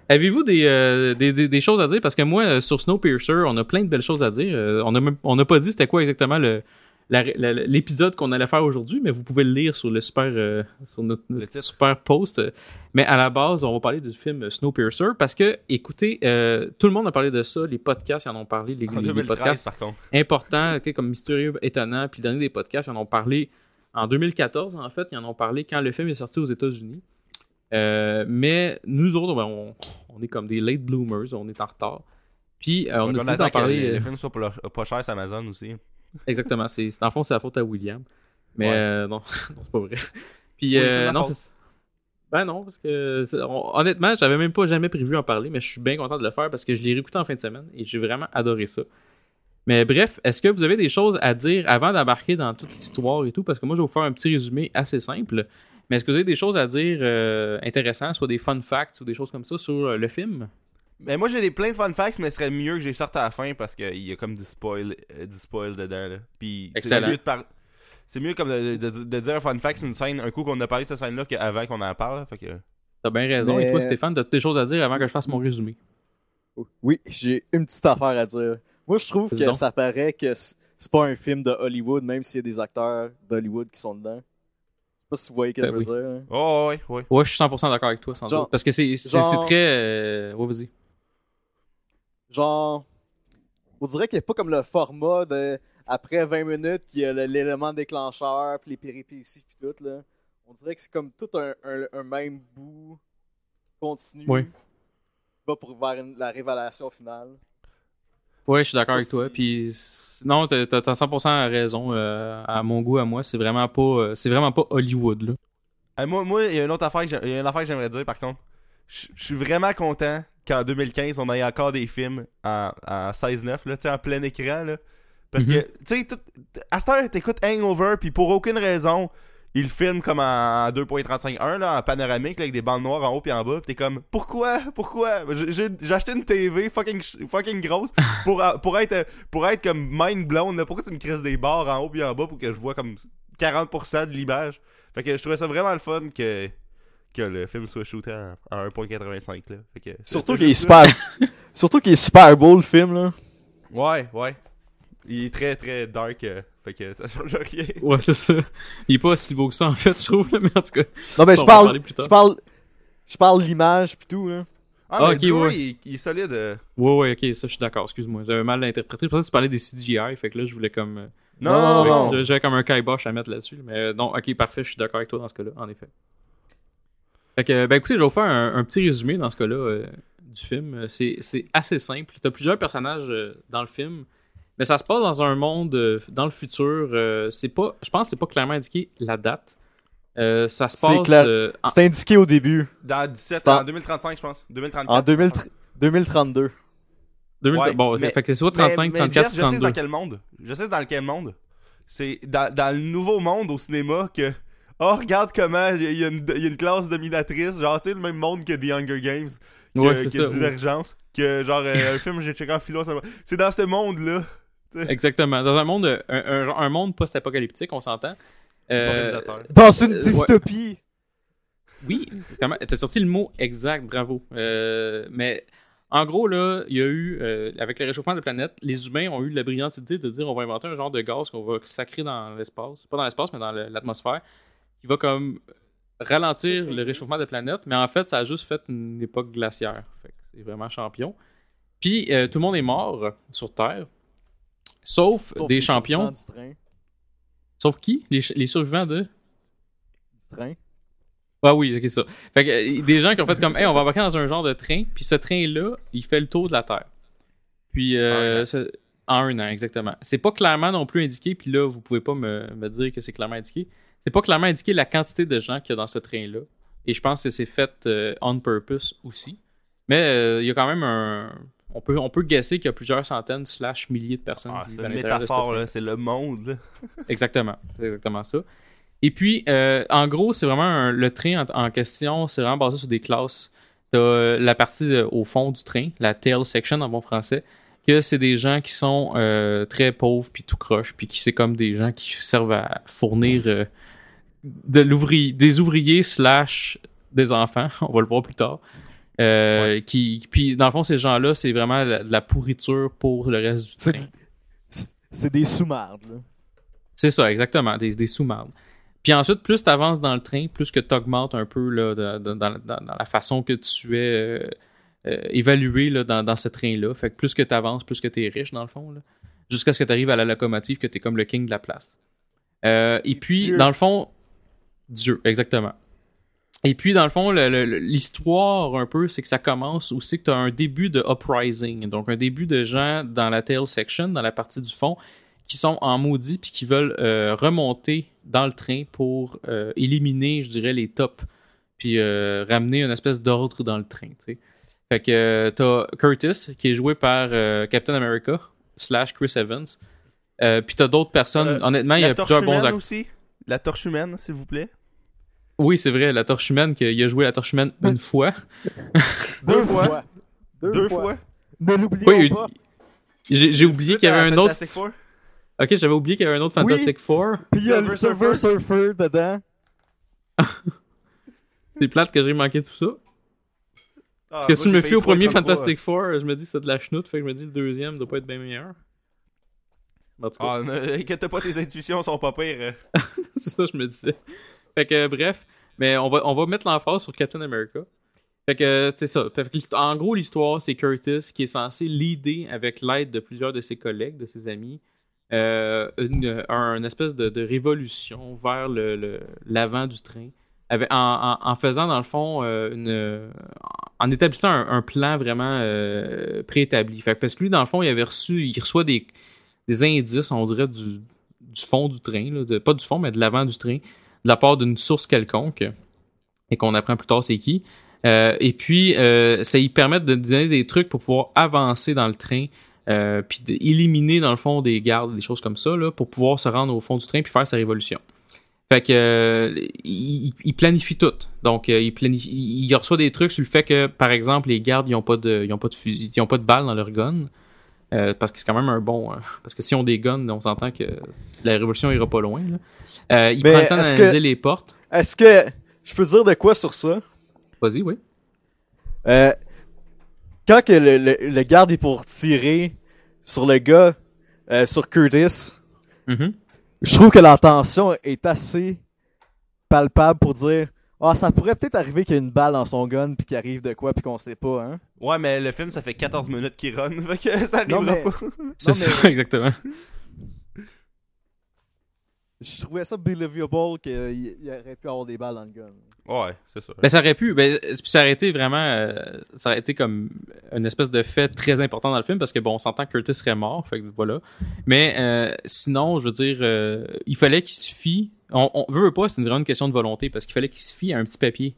Avez-vous des, euh, des, des, des choses à dire? Parce que moi, euh, sur Snowpiercer, on a plein de belles choses à dire. Euh, on a on n'a pas dit c'était quoi exactement le l'épisode qu'on allait faire aujourd'hui, mais vous pouvez le lire sur le super euh, sur notre, super post. Mais à la base, on va parler du film Snowpiercer parce que, écoutez, euh, tout le monde a parlé de ça, les podcasts ils en ont parlé, les, En les- les 2013, podcasts par contre. importants, comme mystérieux, étonnant, puis le dernier des podcasts, ils en ont parlé en 2014, en fait, ils en ont parlé quand le film est sorti aux États-Unis. Euh, mais nous autres, ben, on, on est comme des late bloomers, on est en retard. Puis euh, on Donc, a on d'en parler. le, euh, le film soit pas, cher sur Amazon aussi. Exactement, c'est le fond c'est la faute à William. Mais Ouais. euh, non, [LAUGHS] non, c'est pas vrai. Puis Oui, euh, non, c'est ben non parce que on- honnêtement, j'avais même pas jamais prévu en parler, mais je suis bien content de le faire parce que je l'ai réécouté en fin de semaine et j'ai vraiment adoré ça. Mais bref, est-ce que vous avez des choses à dire avant d'embarquer dans toute l'histoire et tout? Parce que moi je vais vous faire un petit résumé assez simple. Mais est-ce que vous avez des choses à dire euh, intéressantes, soit des fun facts ou des choses comme ça sur euh, le film? Mais moi, j'ai des plein de fun facts, mais ce serait mieux que j'ai sorti à la fin parce qu'il y a comme du spoil, euh, du spoil dedans. Là. Puis c'est mieux de par- C'est mieux comme de, de- de dire un fun fact une scène, un coup qu'on a parlé de cette scène-là qu'avant qu'on en parle. Fait que... T'as bien raison. Et toi, Stéphane, t'as des choses à dire avant que je fasse mon résumé? Oui, j'ai une petite affaire à dire. Moi, je trouve que donc. ça paraît que c'est pas un film de Hollywood, même s'il y a des acteurs d'Hollywood qui sont dedans. Je sais pas si vous voyez ce que Ben je veux oui. dire. hein. Oh, ouais, ouais. Ouais, je suis 100% d'accord avec toi, sans Genre- doute. Parce que c'est genre- très. euh, Ouais, vas-y. Genre, on dirait qu'il n'y a pas comme le format de après 20 minutes qu'il y a l'élément déclencheur, puis les péripéties, puis tout. Là. On dirait que c'est comme tout un, un- un même bout continu. Oui. Pas pour vers une- la révélation finale. Ouais, je suis d'accord avec toi. Puis non, t'as t'as 100% raison. euh, à mon goût, à moi, c'est vraiment pas, euh, c'est vraiment pas Hollywood là. Euh, moi, moi, il y a une autre affaire que y a une affaire que j'aimerais dire par contre. Je suis vraiment content qu'en 2015, on ait encore des films en, en 16-9, là, tu sais, en plein écran, là. Parce Mhm. que, tu sais, à cette heure, t'écoutes Hangover, puis pour aucune raison, il filme comme en 2.35.1, là, en panoramique, là, avec des bandes noires en haut puis en bas, pis t'es comme, pourquoi, pourquoi? J'ai- acheté une TV fucking, fucking grosse pour, pour être, pour être comme mind blown, là. Pourquoi tu me crises des barres en haut puis en bas pour que je vois comme 40% de l'image? Fait que je trouvais ça vraiment le fun que, que le film soit shooté en, en 1.85, là. Fait que, Surtout qu'il est super. [LAUGHS] Surtout qu'il est super beau le film là. Ouais, ouais. Il est très, très dark, euh, fait que ça change rien. [LAUGHS] Ouais, c'est ça. Il est pas si beau que ça, en fait, je trouve, [LAUGHS] mais en tout cas. Non mais je parle. parler plus tard. Je parle. Je parle l'image pis tout là. Ah, Ah, mais ok, ouais. il, il est solide. euh. Ouais, ouais, ok, ça, je suis d'accord, excuse-moi. J'avais mal interprété. Je pensais que tu parlais des CGI, fait que là, je voulais comme. euh, Non, Non, non, non, non. J'avais comme un kibosh à mettre là-dessus. Mais euh, non, ok, parfait, je suis d'accord avec toi dans ce cas-là, en effet. Fait que, ben écoutez, je vais vous faire un, un petit résumé dans ce cas-là euh, du film. C'est c'est assez simple. T'as plusieurs personnages euh, dans le film, mais ça se passe dans un monde euh, dans le futur. euh, c'est pas, je pense, que c'est pas clairement indiqué la date. Euh, ça se C'est passe clair. euh, en- C'est indiqué au début. Dans 17, C'est en- en 2035, je pense. 2034. En 2000 2032. 2000 Ouais, bon, mais- fait que c'est soit Mais- 35, mais 34, Jess, je sais 32. dans quel monde. Je sais dans quel monde. C'est dans, dans le nouveau monde au cinéma que. Oh, regarde comment il y, a une, il y a une classe dominatrice. Genre, tu sais, le même monde que The Hunger Games. Que, Ouais, c'est que ça. ouais. Divergence. Que, genre, euh, un film j'ai checké en philo. C'est dans ce monde-là. [LAUGHS] Exactement. Dans un monde, un, un, genre- un monde post-apocalyptique, on s'entend. Euh. Dans une Euh, ouais. dystopie. oui. T'as sorti le mot exact, bravo. Euh, mais en gros, là, il y a eu, euh, avec le réchauffement de la planète, les humains ont eu la brillante idée de dire on va inventer un genre de gaz qu'on va sacrer dans l'espace. Pas dans l'espace, mais dans l'atmosphère. Qui va comme ralentir le réchauffement de la planète. Mais en fait, ça a juste fait une époque glaciaire. C'est vraiment champion. Puis euh, tout le monde est mort sur Terre. Sauf, Sauf des champions. survivants Du train. Sauf qui? Les, survivants de? Du train. Ah oui, ok, ça. Fait que euh, des gens qui ont fait comme, hey, on va embarquer dans un genre de train, puis ce train-là, il fait le tour de la Terre. Puis, euh, En un an. c'est- en un an, exactement. C'est pas clairement non plus indiqué, puis là, vous pouvez pas me, me dire que c'est clairement indiqué. C'est pas clairement indiqué la quantité de gens qu'il y a dans ce train-là. Et je pense que c'est fait euh, on purpose aussi. Mais euh, il y a quand même un. On peut, on peut guesser qu'il y a plusieurs centaines slash milliers de personnes Ah, qui c'est une métaphore, là. C'est le monde. [LAUGHS] Exactement. C'est exactement ça. Et puis, euh, en gros, c'est vraiment un- le train en, en question, c'est vraiment basé sur des classes. T'as euh, la partie euh, au fond du train, la tail section en bon français, que c'est des gens qui sont euh, très pauvres puis tout croche, puis qui c'est comme des gens qui servent à fournir de l'ouvrier, des ouvriers slash des enfants. [LAUGHS] On va le voir plus tard. Euh, qui, puis dans le fond, ces gens-là, c'est vraiment la- de la pourriture pour le reste du train. c'est- des sous-mardes. C'est ça, exactement, des, des sous-mardes. Puis ensuite, plus tu avances dans le train, plus que tu augmentes un peu là, dans, dans- dans la façon que tu es euh, euh, évalué là, dans, dans ce train-là. Fait que plus que tu avances, plus que tu es riche, dans le fond. là. Jusqu'à ce que tu arrives à la locomotive, que tu es comme le king de la place. Et puis, Dieu. dans le fond, Dieu, exactement. Et puis, dans le fond, l'histoire, un peu, c'est que ça commence aussi que tu as un début de uprising. Donc, un début de gens dans la tail section, dans la partie du fond, qui sont en maudit puis qui veulent euh, remonter dans le train pour euh, éliminer, je dirais, les tops puis euh, ramener une espèce d'ordre dans le train. tu sais. Fait que t'as Curtis qui est joué par Captain America slash Chris Evans. Puis t'as d'autres personnes. Honnêtement, il y a plusieurs bons acteurs. aussi. La torche humaine, s'il vous plaît. Oui, c'est vrai, la torche humaine, qu'il a joué la torche humaine une fois. [LAUGHS] Deux fois. Deux, Deux fois. fois. Ne l'oublions Oui, pas. j'ai oublié qu'il y avait un autre. Fantastic Four? Ok, j'avais oublié qu'il y avait un autre Oui. Fantastic Four. Puis il y a le Silver Surfer dedans. [LAUGHS] C'est plate que j'ai manqué tout ça. Ah, Parce que moi, si je me fie au premier 3,33. Fantastic Four, je me dis c'est de la chenoute, fait que je me dis le deuxième doit pas être bien meilleur. En tout cas, Ah, ne- inquiète pas, tes intuitions sont pas pires. [LAUGHS] c'est ça je me disais. Fait que bref, mais on va, on va mettre l'emphase sur Captain America. Fait que c'est ça. En gros, l'histoire, c'est Curtis qui est censé leader avec l'aide de plusieurs de ses collègues, de ses amis, euh, une, un espèce de, révolution vers le, le- l'avant du train. En, faisant, dans le fond, euh, en établissant un, plan vraiment euh, préétabli. Parce que lui, dans le fond, il avait reçu, il reçoit des, indices, on dirait, du, du fond du train, de, pas du fond, mais de l'avant du train, de la part d'une source quelconque, et qu'on apprend plus tard c'est qui. Euh, et puis, euh, ça lui permet de donner des trucs pour pouvoir avancer dans le train euh, puis d'éliminer dans le fond des gardes, des choses comme ça, pour pouvoir se rendre au fond du train puis faire sa révolution. Fait que il, planifie tout. Donc il planifie, il reçoit des trucs sur le fait que par exemple les gardes ils ont pas de ont pas de balles dans leur gun. Euh, parce que c'est quand même un bon. euh, parce que si on guns, on s'entend que la révolution ira pas loin. Là. Euh, il Mais prend le temps d'analyser que- les portes. Est-ce que je peux dire de quoi sur ça? Vas-y, oui. Quand que le, le, le garde est pour tirer sur le gars, sur Curtis, Mhm. je trouve que la tension est assez palpable pour dire ah ça pourrait peut-être arriver qu'il y a une balle dans son gun puis qu'il arrive de quoi puis qu'on sait pas hein. Ouais, mais le film, ça fait 14 minutes qu'il run, [LAUGHS] fait que ça Non, arrivera mais- pas. [LAUGHS] C'est mais- ça, [LAUGHS] exactement. Je trouvais ça believable qu'il y aurait pu avoir des balles dans le gun. Ouais, c'est ça. Ben, ça aurait pu. Ben, puis ça aurait été vraiment. euh, ça aurait été comme une espèce de fait très important dans le film parce que, bon, on s'entend que Curtis serait mort. Fait que voilà. Mais euh, sinon, je veux dire, euh, il fallait qu'il se fie. On, on veut, veut pas, c'est une vraiment une question de volonté parce qu'il fallait qu'il se fie à un petit papier.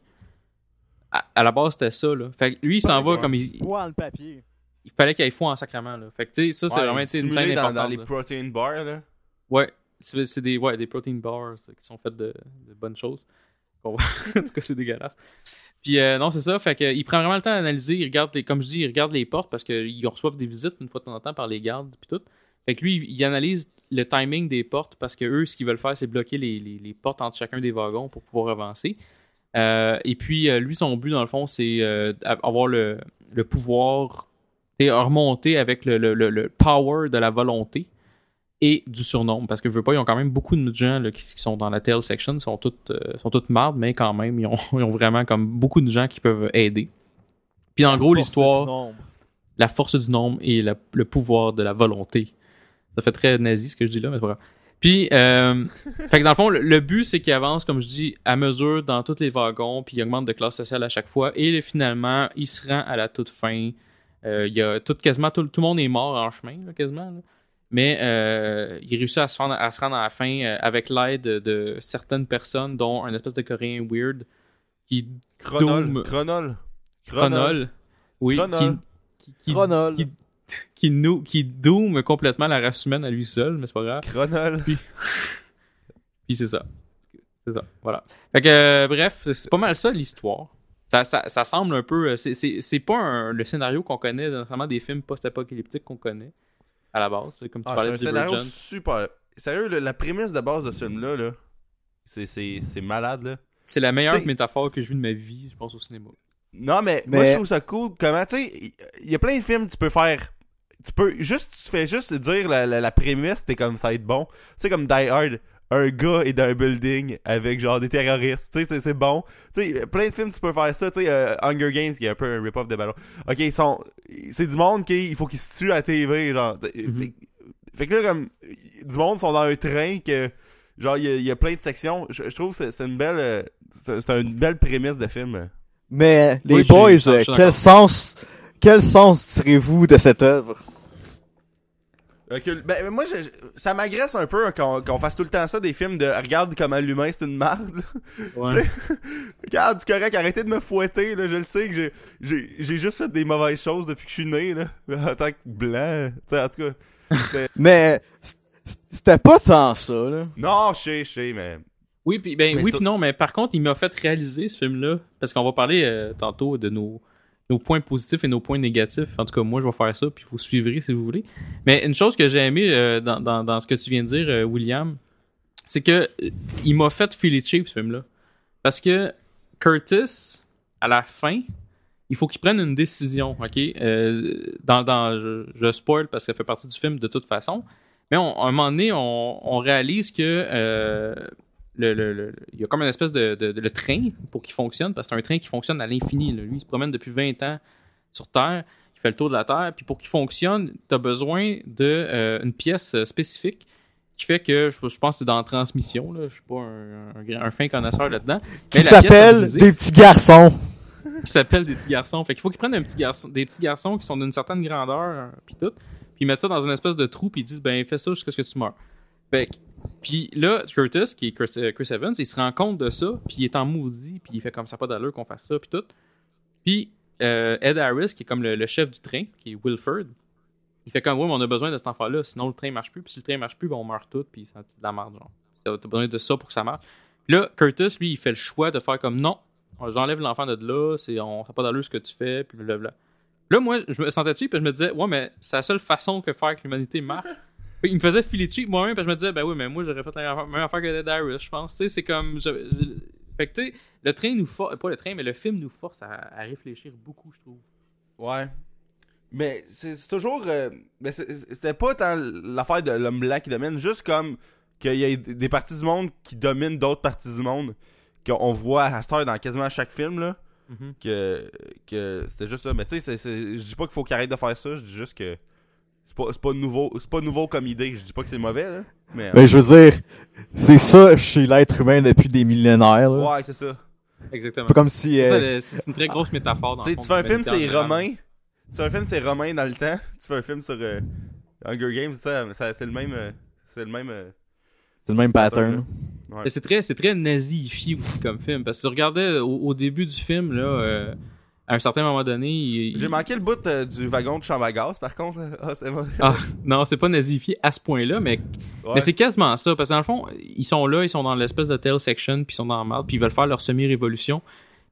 À, à la base, c'était ça, là. Fait que lui, il s'en va comme il, Quoi le papier? il fallait qu'il aille fou en sacrement, là. Fait que, tu sais, ça, c'est Ouais, vraiment été une scène dans, importante. dans les là. protein bars, là. Ouais, c'est des, ouais, des protein bars qui sont faites de, de bonnes choses. [LAUGHS] En tout cas, c'est dégueulasse. Puis euh, non, c'est ça. Fait que, il prend vraiment le temps d'analyser. Regarde, les, comme je dis, il regarde les portes parce qu'ils reçoivent des visites une fois de temps en temps par les gardes puis tout. Fait que lui, il, analyse le timing des portes parce que eux, ce qu'ils veulent faire, c'est bloquer les, les, les portes entre chacun des wagons pour pouvoir avancer. Euh, et puis, euh, lui, son but, dans le fond, c'est euh, avoir le, le pouvoir et remonter avec le, le, le power de la volonté et du surnombre. Parce que je veux pas, ils ont quand même beaucoup de gens là, qui, qui sont dans la tail section, sont toutes, euh, sont toutes mardes, mais quand même, ils ont, [LAUGHS] ils ont vraiment comme beaucoup de gens qui peuvent aider. Puis en gros, Force du l'histoire, nombre. la force du nombre et la- le pouvoir de la volonté. Ça fait très nazi ce que je dis là, mais c'est pas grave. Puis, euh, [LAUGHS] fait que dans le fond, le, le but, c'est qu'il avance, comme je dis, à mesure dans tous les wagons, puis il augmente de classe sociale à chaque fois, et finalement, il se rend à la toute fin. Euh, il y a tout, quasiment tout, tout le monde est mort en chemin, là, quasiment. là. Mais euh, il réussit à se, rendre, à se rendre à la fin euh, avec l'aide de, certaines personnes, dont un espèce de Coréen weird qui Chronol. Doom. Chronol. Chronol. Oui, Chronol. qui, qui, qui, Chronol. qui, qui, nous, qui doom complètement la race humaine à lui seul, mais c'est pas grave. Chronol. Puis c'est ça. C'est ça, voilà. Fait que, euh, bref, c'est pas mal ça l'histoire. Ça, ça, ça semble un peu. c'est- C'est c'est pas un- le scénario qu'on connaît, notamment des films post-apocalyptiques qu'on connaît à la base. C'est Comme tu Ah, c'est parlais un de scénario Divergent. super. Sérieux, le- la prémisse de base de ce film-là, là, c'est- c'est c'est malade, là. C'est la meilleure T'sais- métaphore que j'ai vue de ma vie, je pense, au cinéma. Non, mais, moi, je trouve ça cool. Comment, tu sais, il- il y a plein de films que tu peux faire. Tu peux juste, tu fais juste dire la, la, la prémisse, t'es comme ça va être bon. Tu sais, comme Die Hard, un gars est dans un building avec genre des terroristes. Tu sais, c'est- c'est bon. Tu sais, plein de films, tu peux faire ça. Tu sais, euh, Hunger Games, qui est un peu un rip-off de ballon. Ok, ils sont. C'est du monde qui, il faut qu'ils se tuent à la TV, genre. Mhm. fait, fait que là, comme. Du monde sont dans un train que. Genre, il y a- il y, a plein de sections. Je, je trouve que c'est c'est une belle. euh, C'est c'est une belle prémisse de film. Mais les Oui, boys, euh, quel sens quel sens tirez-vous de cette œuvre? Ben, moi, je- ça m'agresse un peu qu'on qu'on fasse tout le temps ça, des films de regarde comment l'humain c'est une marde. là. [LAUGHS] Ouais. regarde, c'est correct, arrêtez de me fouetter. Là. Je le sais que j'ai- juste fait des mauvaises choses depuis que je suis né, là, [LAUGHS] en tant que blanc. Tu sais, en tout cas. [LAUGHS] Mais c'était pas tant ça là. Non, je sais, je sais, mais. Oui, puis ben, Mais oui, non, mais par contre, il m'a fait réaliser ce film-là, parce qu'on va parler euh, tantôt de nos, nos points positifs et nos points négatifs. En tout cas, moi, je vais faire ça, puis vous suivrez si vous voulez. Mais une chose que j'ai aimé euh, dans, dans, dans ce que tu viens de dire, euh, William, c'est que euh, il m'a fait filer cheap ce film-là. Parce que Curtis, à la fin, il faut qu'il prenne une décision, ok? Dans, dans, je, spoil parce que ça fait partie du film de toute façon. Mais à un moment donné, on, on réalise que le, le- le- il y a comme une espèce de, de- de- le train pour qu'il fonctionne, parce que c'est un train qui fonctionne à l'infini. Lui, il se promène depuis 20 ans sur Terre, il fait le tour de la Terre, puis pour qu'il fonctionne, tu as besoin d'une pièce euh, spécifique qui fait que, je, je pense que c'est dans la transmission, là, je suis pas un, un, un fin connaisseur là-dedans. Qui Mais la pièce s'appelle Des petits garçons. qui s'appelle des petits garçons. Fait qu'il faut qu'ils prennent un petit garçon, des petits garçons qui sont d'une certaine grandeur, euh, puis tout, puis ils mettent ça dans une espèce de trou, puis ils disent ben fais ça jusqu'à ce que tu meurs. Fait que- puis là, Curtis, qui est Chris, euh, Chris Evans, il se rend compte de ça, puis il est en maudit, puis il fait comme ça pas d'allure qu'on fasse ça, puis tout. Puis euh, Ed Harris, qui est comme le, chef du train, qui est Wilford, il fait comme, ouais, mais on a besoin de cet enfant-là, sinon le train marche plus. Puis si le train marche plus, ben, on meurt tous, puis c'est de la merde, genre. T'as besoin de ça pour que ça marche. Puis là, Curtis, lui, il fait le choix de faire comme, non, j'enlève l'enfant de là, c'est, on sait pas d'allure ce que tu fais, puis blablabla. Là, moi, je me sentais dessus, puis je me disais, ouais, mais c'est la seule façon que faire que l'humanité marche. [LAUGHS] Il me faisait filer dessus moi-même, puis je me disais, ben oui, mais moi, j'aurais fait la même affaire que Dead Iris, je pense. Tu sais, c'est comme. je- Fait que, tu sais, le train nous force. Pas le train, mais le film nous force à, à réfléchir beaucoup, je trouve. Ouais. Mais c'est toujours. euh, mais c'était pas tant l'affaire de l'homme blanc qui domine, juste comme qu'il y a des parties du monde qui dominent d'autres parties du monde, qu'on voit à cette heure dans quasiment chaque film, là. Mhm. Que, que c'était juste ça. Mais tu sais, je dis pas qu'il faut qu'il arrête de faire ça, je dis juste que. C'est pas, c'est pas nouveau c'est pas nouveau comme idée, je dis pas que c'est mauvais, là. Mais. Ben, je veux dire, c'est ça chez l'être humain depuis des millénaires. là. ouais, c'est ça. Exactement. Pas comme si. C'est euh, c'est une très grosse métaphore. dans Tu fais un film, c'est. Romain. Tu fais un film, c'est Romain dans le temps. Tu fais un film sur euh, Hunger Games, ça, ça- c'est le même. euh, c'est le même. euh, c'est le même pattern. Ouais. Mais c'est très, c'est très nazifié aussi comme film. Parce que tu regardais au, au début du film, là, euh, à un certain moment donné, il- J'ai manqué le bout euh, du wagon de chambre à gaz, par contre. [LAUGHS] Ah, c'est. Ah, non, c'est pas nazifié à ce point-là, mais, Ouais. mais c'est quasiment ça. Parce que dans le fond, ils sont là, ils sont dans l'espèce de tail section, puis ils sont dans la marde, puis ils veulent faire leur semi-révolution.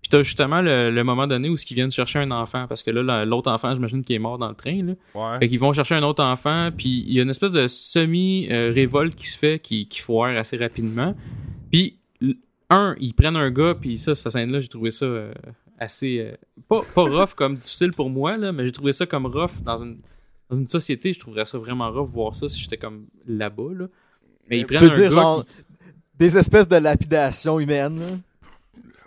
Puis t'as justement le, le moment donné où ils viennent chercher un enfant, parce que là, la- l'autre enfant, j'imagine qu'il est mort dans le train. Là. Ouais. Fait qu'ils vont chercher un autre enfant, puis il y a une espèce de semi-révolte qui se fait, qui, qui foire assez rapidement. Puis, un, ils prennent un gars, puis ça, cette scène-là, j'ai trouvé ça euh, assez... euh, pas, pas rough comme difficile pour moi, là, mais j'ai trouvé ça comme rough dans une, dans une société. Je trouverais ça vraiment rough voir ça si j'étais comme là-bas. Là. Mais ils Tu prennent Tu un veux dire, gars genre, qui- des espèces de lapidation humaine. là?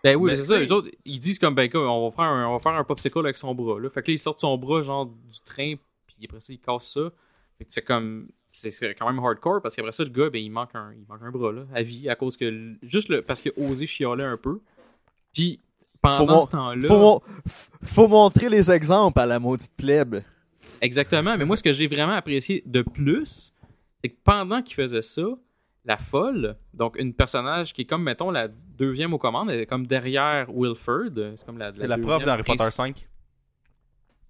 Ben oui, Mais c'est ça. Les autres, ils disent comme, ben, quoi, on va faire un, on va faire un popsicle avec son bras, là. Fait que là, ils sortent son bras, genre, du train, puis après ça, ils cassent ça. Fait que c'est comme, c'est quand même hardcore, parce qu'après ça, le gars, ben, il manque un, il manque un bras, là, à vie, à cause que, juste le, parce qu'il a osé chialer un peu. Puis, pendant Faut ce temps-là. Faut, mon- f- faut montrer les exemples à la maudite plèbe. Exactement, mais moi, ce que j'ai vraiment apprécié de plus, c'est que pendant qu'il faisait ça, la folle, donc une personnage qui est comme, mettons, la deuxième aux commandes, elle est comme derrière Wilford. C'est comme la, C'est la prof d'Harry Potter princi- 5.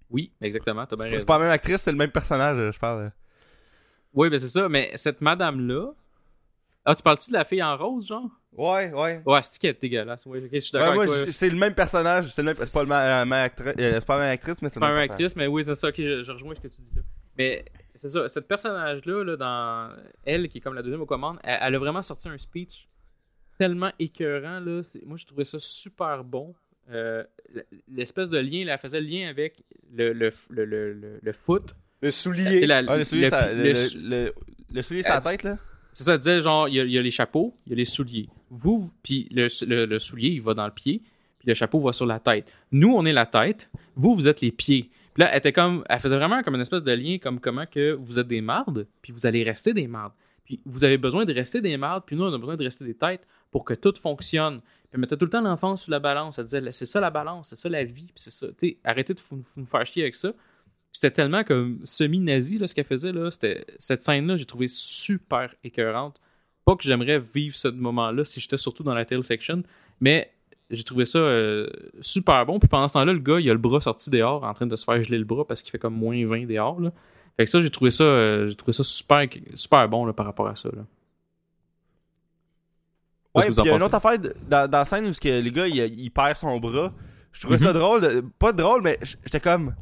Oui, exactement, t'as bien C'est pas la même actrice, c'est le même personnage, je parle. Oui, ben c'est ça, mais cette madame-là. Ah, tu parles-tu de la fille en rose, genre? Ouais, ouais. Ouais, c'est qui est dégueulasse. Ouais, ok, je suis Ouais, d'accord moi, avec toi. je- c'est le même personnage. C'est le même. C'est pas, la même actrice, euh, c'est pas la même actrice, mais c'est pas même une personnage. actrice, mais oui, c'est ça, ok, je, je rejoins ce que tu dis là. Mais c'est ça, cette personnage-là, là, dans elle, qui est comme la deuxième aux commandes, elle, elle a vraiment sorti un speech tellement écœurant, là. Moi, j'ai trouvé ça super bon. Euh, L'espèce de lien, là, elle faisait le lien avec le, le, le, le, le- le foot. Le soulier. la- Ah, le soulier, le- ça- le- le, le, le- le soulier sur la Elle- tête, là? C'est ça, elle disait genre, il y, a, il y a les chapeaux, il y a les souliers. Vous, puis le, soulier, il va dans le pied, puis le chapeau va sur la tête. Nous, on est la tête, vous, vous êtes les pieds. Puis là, elle était comme, elle faisait vraiment comme une espèce de lien, comme comment que vous êtes des mardes, puis vous allez rester des mardes. Puis vous avez besoin de rester des mardes, puis nous, on a besoin de rester des têtes pour que tout fonctionne. Puis elle mettait tout le temps l'enfance sous la balance. Elle disait, c'est ça la balance, c'est ça la vie, puis c'est ça. Tu sais, arrêtez de nous faire chier avec ça. C'était tellement comme semi-nazi ce qu'elle faisait. Là. Cette scène-là, j'ai trouvé super écœurante. Pas que j'aimerais vivre ce moment-là si j'étais surtout dans la tail section, mais j'ai trouvé ça euh, super bon. Puis pendant ce temps-là, le gars, il a le bras sorti dehors en train de se faire geler le bras parce qu'il fait comme moins 20 dehors. Là. Fait que ça, j'ai trouvé ça, euh, j'ai trouvé ça super, super bon là, par rapport à ça. Là. Ouais, puis il y a une autre affaire de- dans, dans la scène où que le gars il, il perd son bras. Je trouvais ça Mhm. drôle, pas drôle, mais j'étais comme.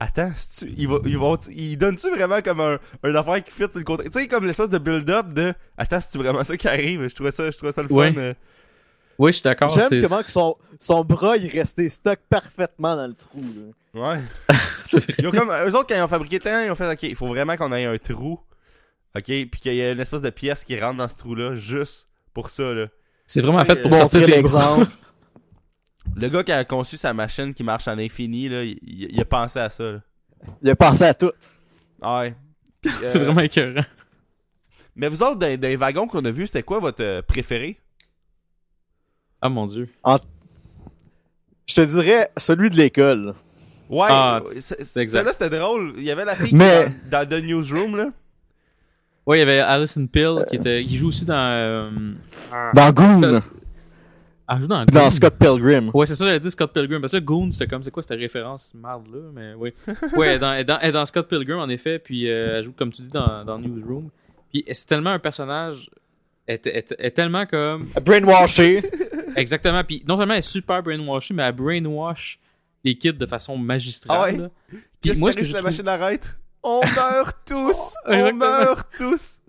Attends, c'est-tu- il, va, il, va, il donne-tu vraiment comme un, un affaire qui fit sur le côté? Tu sais, comme l'espèce de build-up de. Attends, c'est-tu vraiment ça qui arrive? Je trouvais ça, je trouvais ça le fun. Euh. Oui, je suis d'accord. J'aime c'est- comment que son, son bras il restait stock parfaitement dans le trou. là. Ouais. [LAUGHS] c'est vrai. Ils ont comme, eux autres, quand ils ont fabriqué tant, ils ont fait, ok, il faut vraiment qu'on ait un trou. Ok, puis qu'il y ait une espèce de pièce qui rentre dans ce trou-là, juste pour ça, là. C'est vraiment fait pour Pour sortir bras. l'exemple. [LAUGHS] Le gars qui a conçu sa machine qui marche en infini, là, il, a pensé à ça, là. Il a pensé à tout. Ah Ouais. [LAUGHS] C'est euh, vraiment écœurant. Mais vous autres, les wagons qu'on a vus, c'était quoi votre euh, préféré? Ah mon dieu. Je te dirais celui de l'école. Ouais, Ah, exact. celle-là c'était drôle. Il y avait la fille Mais- qui est dans, dans The Newsroom, là. Ouais, il y avait Alison Pill qui était. Il joue aussi dans. euh, Dans Goon. Ah, joue dans Dans Goon. Scott Pilgrim. Ouais, c'est ça, j'allais dire Scott Pilgrim. Parce que Goon, c'était comme, c'est quoi cette référence marde là, mais oui. Ouais, elle est dans, elle dans, elle dans Scott Pilgrim, en effet, puis euh, elle joue, comme tu dis, dans, dans Newsroom. Puis c'est tellement un personnage. Elle est- elle est- elle est tellement comme. [LAUGHS] Brainwashé. Exactement. Puis non seulement elle est super brainwashée, mais elle brainwash les kids de façon magistrale. Ah ouais? là. Puis Qu'est-ce moi, que ce que je la trouve... machine arrête? On meurt [LAUGHS] tous! on meurt tous!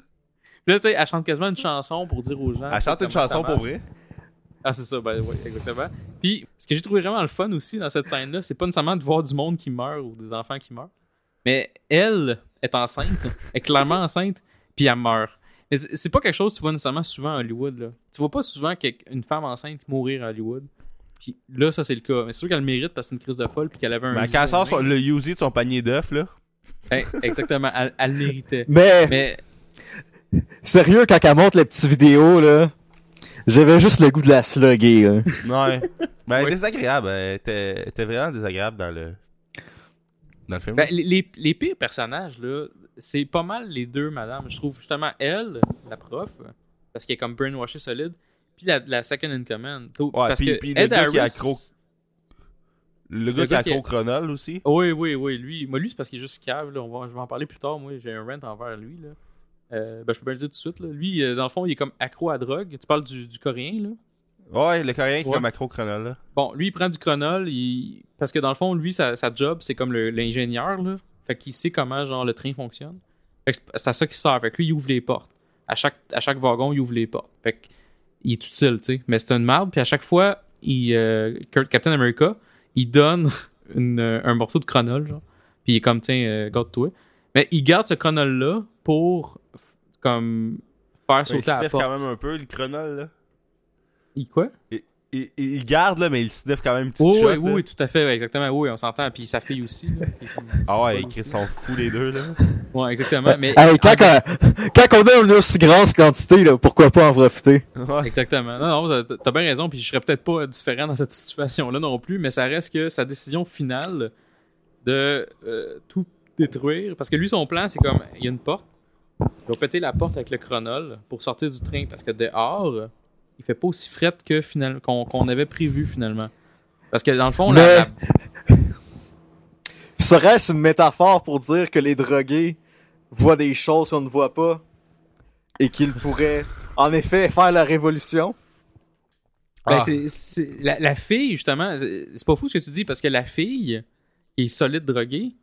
Là, tu sais, elle chante quasiment une chanson pour dire aux gens. Elle chante une chanson pour vrai? Ah, c'est ça, ben oui, exactement. Puis, ce que j'ai trouvé vraiment le fun aussi dans cette scène-là, c'est pas nécessairement de voir du monde qui meurt ou des enfants qui meurent, mais elle est enceinte, elle est clairement enceinte, puis elle meurt. Mais c'est pas quelque chose que tu vois nécessairement souvent à Hollywood, là. Tu vois pas souvent une femme enceinte mourir à Hollywood. Puis là, ça, c'est le cas. Mais c'est sûr qu'elle le mérite parce que c'est une crise de folle, puis qu'elle avait un. Mais quand elle sort son- le Uzi de son panier d'œufs, là. Eh, exactement, elle, elle le méritait. Mais, Mais sérieux, quand elle montre les petites vidéos, là, j'avais juste le goût de la slugger, là. Ouais. Ben, est désagréable. Elle était, vraiment désagréable dans le. Dans le film. Ben, les, les- les pires personnages, là, c'est pas mal les deux, madame. Je trouve justement elle, la prof, parce qu'elle est comme brainwashée solide, puis la, la second in command. Tout- Ouais, parce puis- que puis le Ed gars qui est accro. le gars le qui gars qui accro est- chronol aussi. Oui, oui, oui, lui. Moi, lui, c'est parce qu'il est juste cave. Là. On va, je vais en parler plus tard. Moi, j'ai un rent envers lui. Là. Euh, ben, je peux bien le dire tout de suite. Là. Lui, euh, dans le fond, il est comme accro à drogue. Tu parles du, du coréen, là? Ouais, le coréen qui est Ouais. comme accro chronol, là. Bon, lui, il prend du chronol, il... parce que dans le fond, lui, sa, sa job, c'est comme l'ingénieur, là. Fait qu'il sait comment, genre, le train fonctionne. Fait que c'est- à ça qu'il sert. Fait que lui, il ouvre les portes. À chaque, à chaque wagon, il ouvre les portes. Fait que il est utile, tu sais. Mais c'est une merde. Puis à chaque fois, il, euh, Kurt- Captain America, il donne [LAUGHS] une, euh, un morceau de chronol, genre. Puis il est comme, tiens, garde-toi. Mais il garde ce chronol-là pour, comme, faire Ouais, il sauter à la porte. quand même un peu, le chronol, là. Il quoi? Il, il- il garde, là, mais il sniffe quand même une petite Oui, shot, oui, là. oui, oui, tout à fait, ouais, exactement. Oui, on s'entend. Puis sa fille aussi. Là, Puis- [LAUGHS] Ah ouais, ils sont fous les deux, là. Ouais, exactement. Mais Hey, quand, quand, quand on a une aussi grande quantité, là, pourquoi pas en profiter? Ouais. Exactement. Non, non, t'as- t'as bien raison. Puis je serais peut-être pas différent dans cette situation-là non plus, mais ça reste que sa décision finale de euh, tout détruire. Parce que lui, son plan, c'est comme il y a une porte. Il va péter la porte avec le chronol pour sortir du train. Parce que dehors, il fait pas aussi fret que final... qu'on avait prévu finalement. Parce que dans le fond, Mais- la- Serait-ce une métaphore pour dire que les drogués voient des choses qu'on ne voit pas et qu'ils pourraient, en effet, faire la révolution? Ben, Ah. c'est, la, la fille, justement, c'est c'est pas fou ce que tu dis, parce que la fille, qui est solide droguée,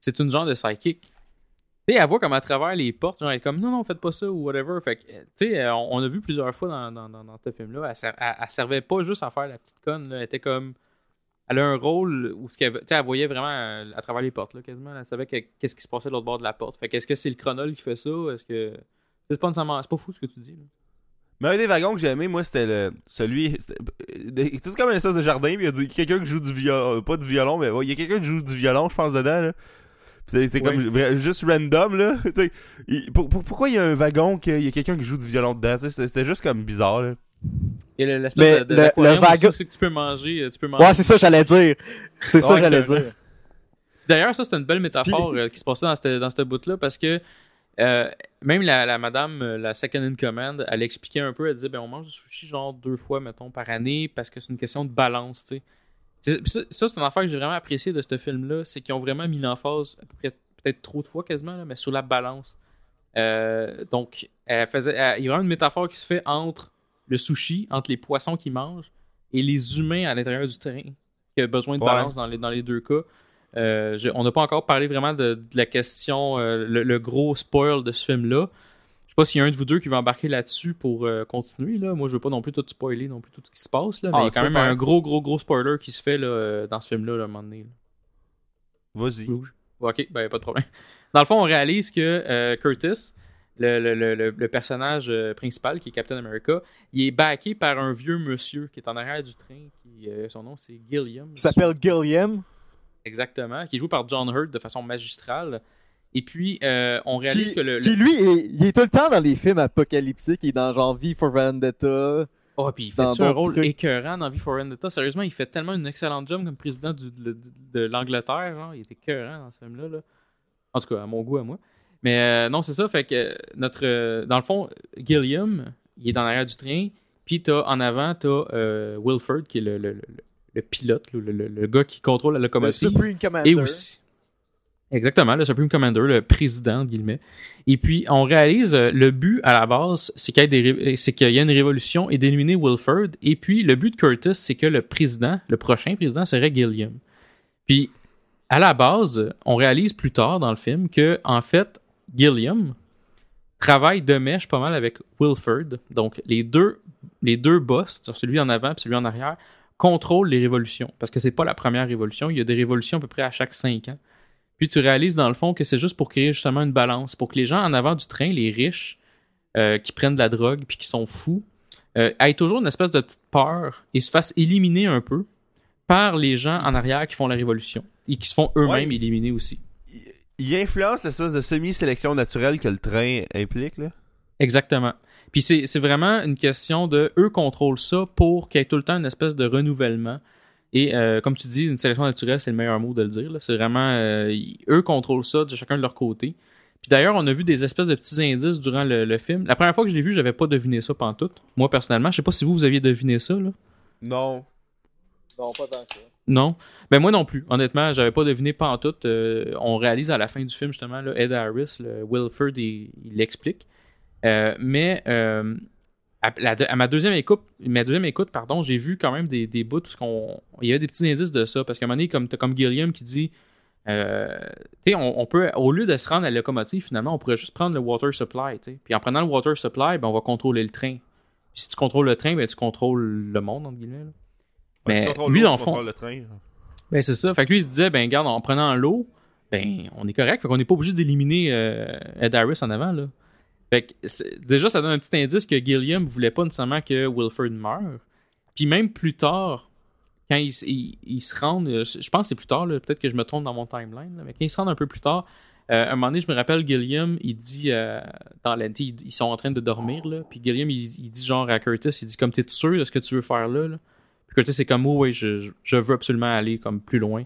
c'est une genre de psychic. Tu sais, elle voit comme à travers les portes, genre, elle est comme non, non, faites pas ça ou whatever. Fait que, tu sais, euh, on, a vu plusieurs fois dans, dans, dans, ce film-là, elle, ser- elle, elle servait pas juste à faire la petite conne, elle était comme. Elle a un rôle où ce qu'elle, elle voyait vraiment euh, à travers les portes, là, quasiment. Elle savait que- qu'est-ce qui se passait de l'autre bord de la porte. Fait que, est-ce que c'est le chronol qui fait ça Est-ce que. C'est pas C'est pas fou ce que tu dis, là. Mais un des wagons que j'ai aimé, moi, c'était le celui. euh, c'est comme une espèce de jardin, puis il y a quelqu'un qui joue du violon. Pas du violon, mais il y a quelqu'un qui joue du violon, je pense, dedans, là. C'est c'est comme juste random, là. [LAUGHS] Tu sais, il- pour- pour- pourquoi il y a un wagon qu'il y a quelqu'un qui joue du violon dedans? C'était juste comme bizarre, là. Et le- Mais l'espèce de, de, le- le wagon- aussi, c'est que tu peux manger, euh, tu peux manger Ouais, c'est ça, j'allais dire. C'est ça, j'allais dire. D'ailleurs, ça, c'était une belle métaphore euh, qui se passait dans cette, dans cette bout-là parce que euh, même la, la madame, la second in command, elle expliquait un peu, elle disait, ben, on mange du sushi genre deux fois, mettons, par année parce que c'est une question de balance, tu sais. Ça, ça, c'est une affaire que j'ai vraiment apprécié de ce film-là, c'est qu'ils ont vraiment mis l'emphase, peut-être trop de fois quasiment, là, mais sur la balance. Euh, donc, elle faisait, elle- il y a vraiment une métaphore qui se fait entre le sushi, entre les poissons qu'ils mangent et les humains à l'intérieur du train, qui a besoin de Ouais. balance dans les, dans les deux cas. Euh, je- on n'a pas encore parlé vraiment de, de la question, euh, le, le gros spoil de ce film-là. Je sais pas s'il y a un de vous deux qui va embarquer là-dessus pour euh, continuer. Là. Moi, je veux pas non plus tout spoiler, non plus tout ce qui se passe. Là, mais Ah, il y a quand même faire. un gros, gros, gros spoiler qui se fait là, euh, dans ce film-là, là, à un moment donné. Vas-y. Ok, ben pas de problème. Dans le fond, on réalise que euh, Curtis, le, le- le- le- le personnage principal qui est Captain America, il est backé par un vieux monsieur qui est en arrière du train. Qui, euh, son nom c'est Gilliam. Il s'appelle Gilliam. Exactement, qui est joué par John Hurt de façon magistrale. Et puis, euh, on réalise Qui, que le. le- qui, lui, est, il est tout le temps dans les films apocalyptiques. Il est dans genre V for Vendetta. Oh, puis il fait un rôle trucs. écœurant dans V for Vendetta? Sérieusement, il fait tellement une excellente job comme président du- de, de l'Angleterre. Genre, il était écœurant dans ce film-là. là. En tout cas, à mon goût, à moi. Mais euh, non, c'est ça. Fait que notre. euh, dans le fond, Gilliam, il est dans l'arrière du train. Puis t'as en avant, t'as euh, Wilford, qui est le, le, le, le pilote, le, le- le gars qui contrôle la Le locomotive. Supreme Commander. Et aussi. Exactement, le Supreme Commander, le président, guillemets. Et puis, on réalise, euh, le but à la base, c'est qu'il y, y a une révolution et d'éliminer Wilford. Et puis, le but de Curtis, c'est que le président, le prochain président, serait Gilliam. Puis, à la base, on réalise plus tard dans le film que, en fait, Gilliam travaille de mèche pas mal avec Wilford. Donc, les deux, les deux boss, celui en avant et celui en arrière, contrôlent les révolutions. Parce que c'est pas la première révolution. Il y a des révolutions à peu près à chaque cinq ans. Puis tu réalises dans le fond que c'est juste pour créer justement une balance, pour que les gens en avant du train, les riches, euh, qui prennent de la drogue puis qui sont fous, euh, aient toujours une espèce de petite peur et se fassent éliminer un peu par les gens en arrière qui font la révolution et qui se font eux-mêmes Ouais. éliminer aussi. Il influence l'espèce de semi-sélection naturelle que le train implique, là. Exactement. Puis c'est c'est vraiment une question de eux contrôlent ça pour qu'il y ait tout le temps une espèce de renouvellement. Et euh, comme tu dis, une sélection naturelle, c'est le meilleur mot de le dire. C'est vraiment euh, eux contrôlent ça de chacun de leur côté. Puis d'ailleurs, on a vu des espèces de petits indices durant le, le film. La première fois que je l'ai vu, j'avais pas deviné ça pantoute. Moi personnellement, je sais pas si vous vous aviez deviné ça là. Non. Non, pas tant que ça. Non? Ben moi non plus. Honnêtement, j'avais pas deviné pas en tout. Euh, on réalise à la fin du film justement là, Ed Harris, le Wilford, il il l'explique. Euh, mais euh, à, la- à ma deuxième écoute, ma deuxième écoute, pardon, j'ai vu quand même des, des bouts qu'on, il y avait des petits indices de ça parce qu'à un moment donné, comme t'as comme Gilliam qui dit, euh, on, on peut au lieu de se rendre à la locomotive, finalement, on pourrait juste prendre le water supply. Puis en prenant le water supply, ben on va contrôler le train. Puis si tu contrôles le train, ben tu contrôles le monde entre guillemets. là. Ouais, Mais lui, dans le fond- le train. Ben c'est ça. Fait que lui il se disait ben regarde en prenant l'eau, ben on est correct, fait qu'on n'est pas obligé d'éliminer euh, Ed Harris en avant là. Fait que déjà ça donne un petit indice que Gilliam voulait pas nécessairement que Wilford meure. Puis même plus tard quand ils ils se rendent, euh, je pense que c'est plus tard peut-être que je me trompe dans mon timeline, mais quand ils se rendent un peu plus tard, euh, à un moment donné, je me rappelle Gilliam, il dit euh, dans la, ils, sont en train de dormir là, puis Gilliam il, il dit genre à Curtis, il dit comme t'es sûr de ce que tu veux faire là, là? Puis Curtis c'est comme oh ouais, je, je- je veux absolument aller comme plus loin.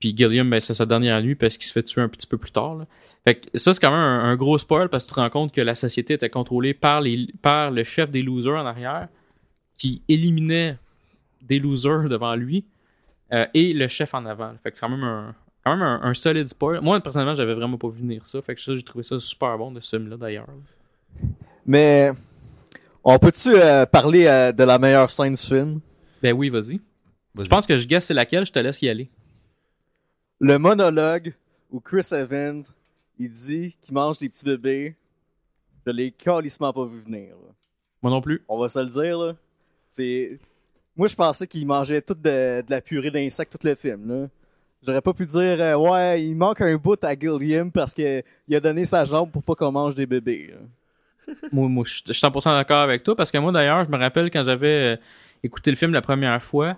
Puis Gilliam, ben, c'est sa dernière nuit parce qu'il se fait tuer un petit peu plus tard. là. Fait que ça, c'est quand même un, un gros spoil parce que tu te rends compte que la société était contrôlée par, les, par le chef des losers en arrière qui éliminait des losers [LAUGHS] devant lui euh, et le chef en avant. Fait que c'est quand même un, quand même un, un solide spoil. Moi, personnellement, j'avais vraiment pas vu venir ça. Fait que ça, j'ai trouvé ça super bon de ce film-là d'ailleurs. Mais on peut-tu euh, parler euh, de la meilleure scène du film? Ben oui, vas-y. Vas-y. Je pense que je guesse c'est laquelle, je te laisse y aller. Le monologue où Chris Evans, il dit qu'il mange des petits bébés. Je l'ai calissement pas vu venir. là. Moi non plus. On va se le dire, là. C'est... Moi, je pensais qu'il mangeait toute de, de la purée d'insectes tout le film, là. J'aurais pas pu dire, euh, ouais, il manque un bout à Gilliam parce que il a donné sa jambe pour pas qu'on mange des bébés. là. [LAUGHS] moi, moi, je suis je suis 100% d'accord avec toi parce que moi d'ailleurs, je me rappelle quand j'avais euh, écouté le film la première fois,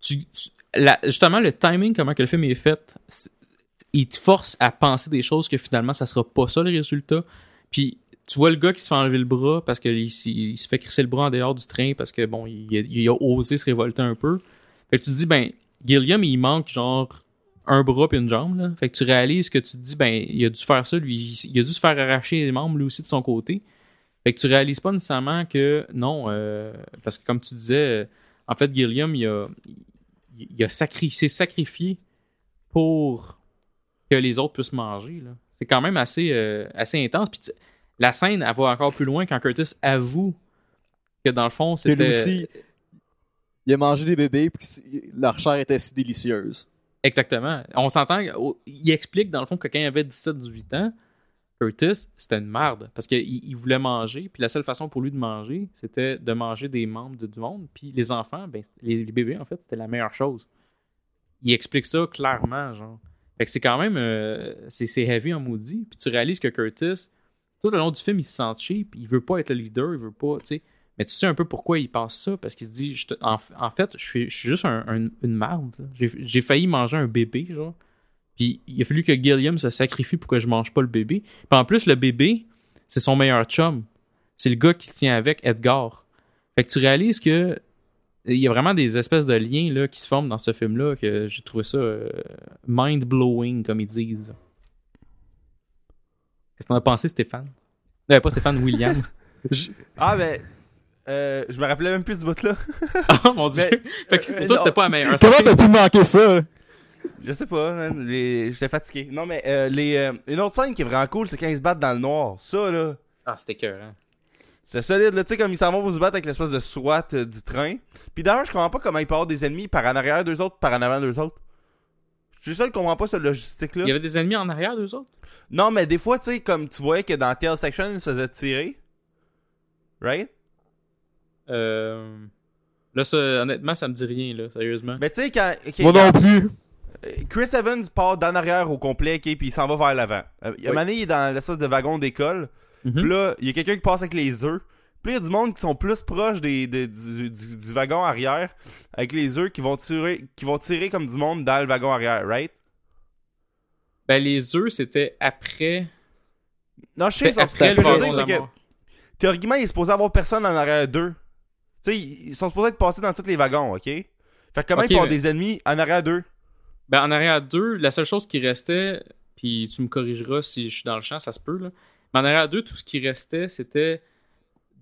tu, tu- la- justement le timing comment que le film est fait, il te force à penser des choses que finalement ça sera pas ça le résultat. Puis tu vois le gars qui se fait enlever le bras parce qu'il il se fait crisser le bras en dehors du train parce que bon, il, a- osé se révolter un peu. Fait que tu te dis ben Gilliam il manque genre un bras puis une jambe là. Fait que tu réalises que tu te dis ben il a dû faire ça lui, il, a dû se faire arracher les membres lui aussi de son côté. Fait que tu réalises pas nécessairement que non, euh, parce que comme tu disais, en fait, Gilliam, il a, il, a s'est sacrifié pour que les autres puissent manger. là. C'est quand même assez, euh, assez intense. Puis la scène, elle va encore plus loin quand Curtis avoue que dans le fond, c'était. aussi, il a mangé des bébés puis leur chair était si délicieuse. Exactement. On s'entend, il explique dans le fond que quand il avait 17-18 ans, Curtis, c'était une merde. Parce qu'il il voulait manger, puis la seule façon pour lui de manger, c'était de manger des membres de, du monde. Puis les enfants, ben, les, les bébés, en fait, c'était la meilleure chose. Il explique ça clairement, genre. Fait que c'est quand même. euh, c'est heavy en maudit. Puis tu réalises que Curtis, tout le long du film, il se sent cheap. Il veut pas être le leader, il veut pas, tu sais. Mais tu sais un peu pourquoi il pense ça, parce qu'il se dit, en, en fait, je suis, je suis juste un- un- une marde. j'ai failli manger un bébé, genre. Puis il a fallu que Gilliam se sacrifie pour que je mange pas le bébé. Puis en plus, le bébé, c'est son meilleur chum. C'est le gars qui se tient avec, Edgar. Fait que tu réalises que il y a vraiment des espèces de liens là, qui se forment dans ce film-là que j'ai trouvé ça euh, mind-blowing, comme ils disent. Qu'est-ce que t'en as pensé, Stéphane? Euh, pas Stéphane, William. [LAUGHS] Je- Ah, ben. Euh, je me rappelais même plus ce bout-là. Oh [LAUGHS] mon dieu. Mais- [LAUGHS] fait que pour euh, toi, non. c'était pas la meilleure. Comment t'as pu manquer ça? Je sais pas, man. Les... J'étais fatigué. Non, mais euh, les, une autre scène qui est vraiment cool, c'est quand ils se battent dans le noir. Ça, là, Ah, c'était cœur, hein. C'est solide, là. Tu sais, comme ils s'en vont pour se battre avec l'espèce de SWAT euh, du train. Puis d'ailleurs, je comprends pas comment ils partent des ennemis par en arrière d'eux autres, par en avant d'eux autres. Je suis seul qui comprends pas cette logistique-là. Il y avait des ennemis en arrière d'eux autres? Non, mais des fois, tu sais, comme tu voyais que dans Tail Section, ils se faisaient tirer. Right? Euh... Là, ça, honnêtement, ça me dit rien, là, sérieusement. Mais tu sais, quand. Moi quand- non plus. Euh, Chris Evans part d'en arrière au complet, ok, puis il s'en va vers l'avant. Euh, il y a Oui. un moment donné, il est dans l'espèce de wagon d'école. Mhm. Puis là, il y a quelqu'un qui passe avec les œufs. Puis il y a du monde qui sont plus proches des, des- du, du- du wagon arrière avec les œufs qui vont tirer qui vont tirer comme du monde dans le wagon arrière, right? Ben, les œufs, c'était après. Non, je sais, que après ce que je veux dire, c'est que théoriquement, il est supposé avoir personne en arrière d'eux. Tu sais, ils sont supposés être passés dans tous les wagons, ok? Fait que comment Ok, ils mais- des ennemis en arrière d'eux? Ben, en arrière d'eux, la seule chose qui restait, puis tu me corrigeras si je suis dans le champ, ça se peut, là. Mais en arrière d'eux, tout ce qui restait, c'était.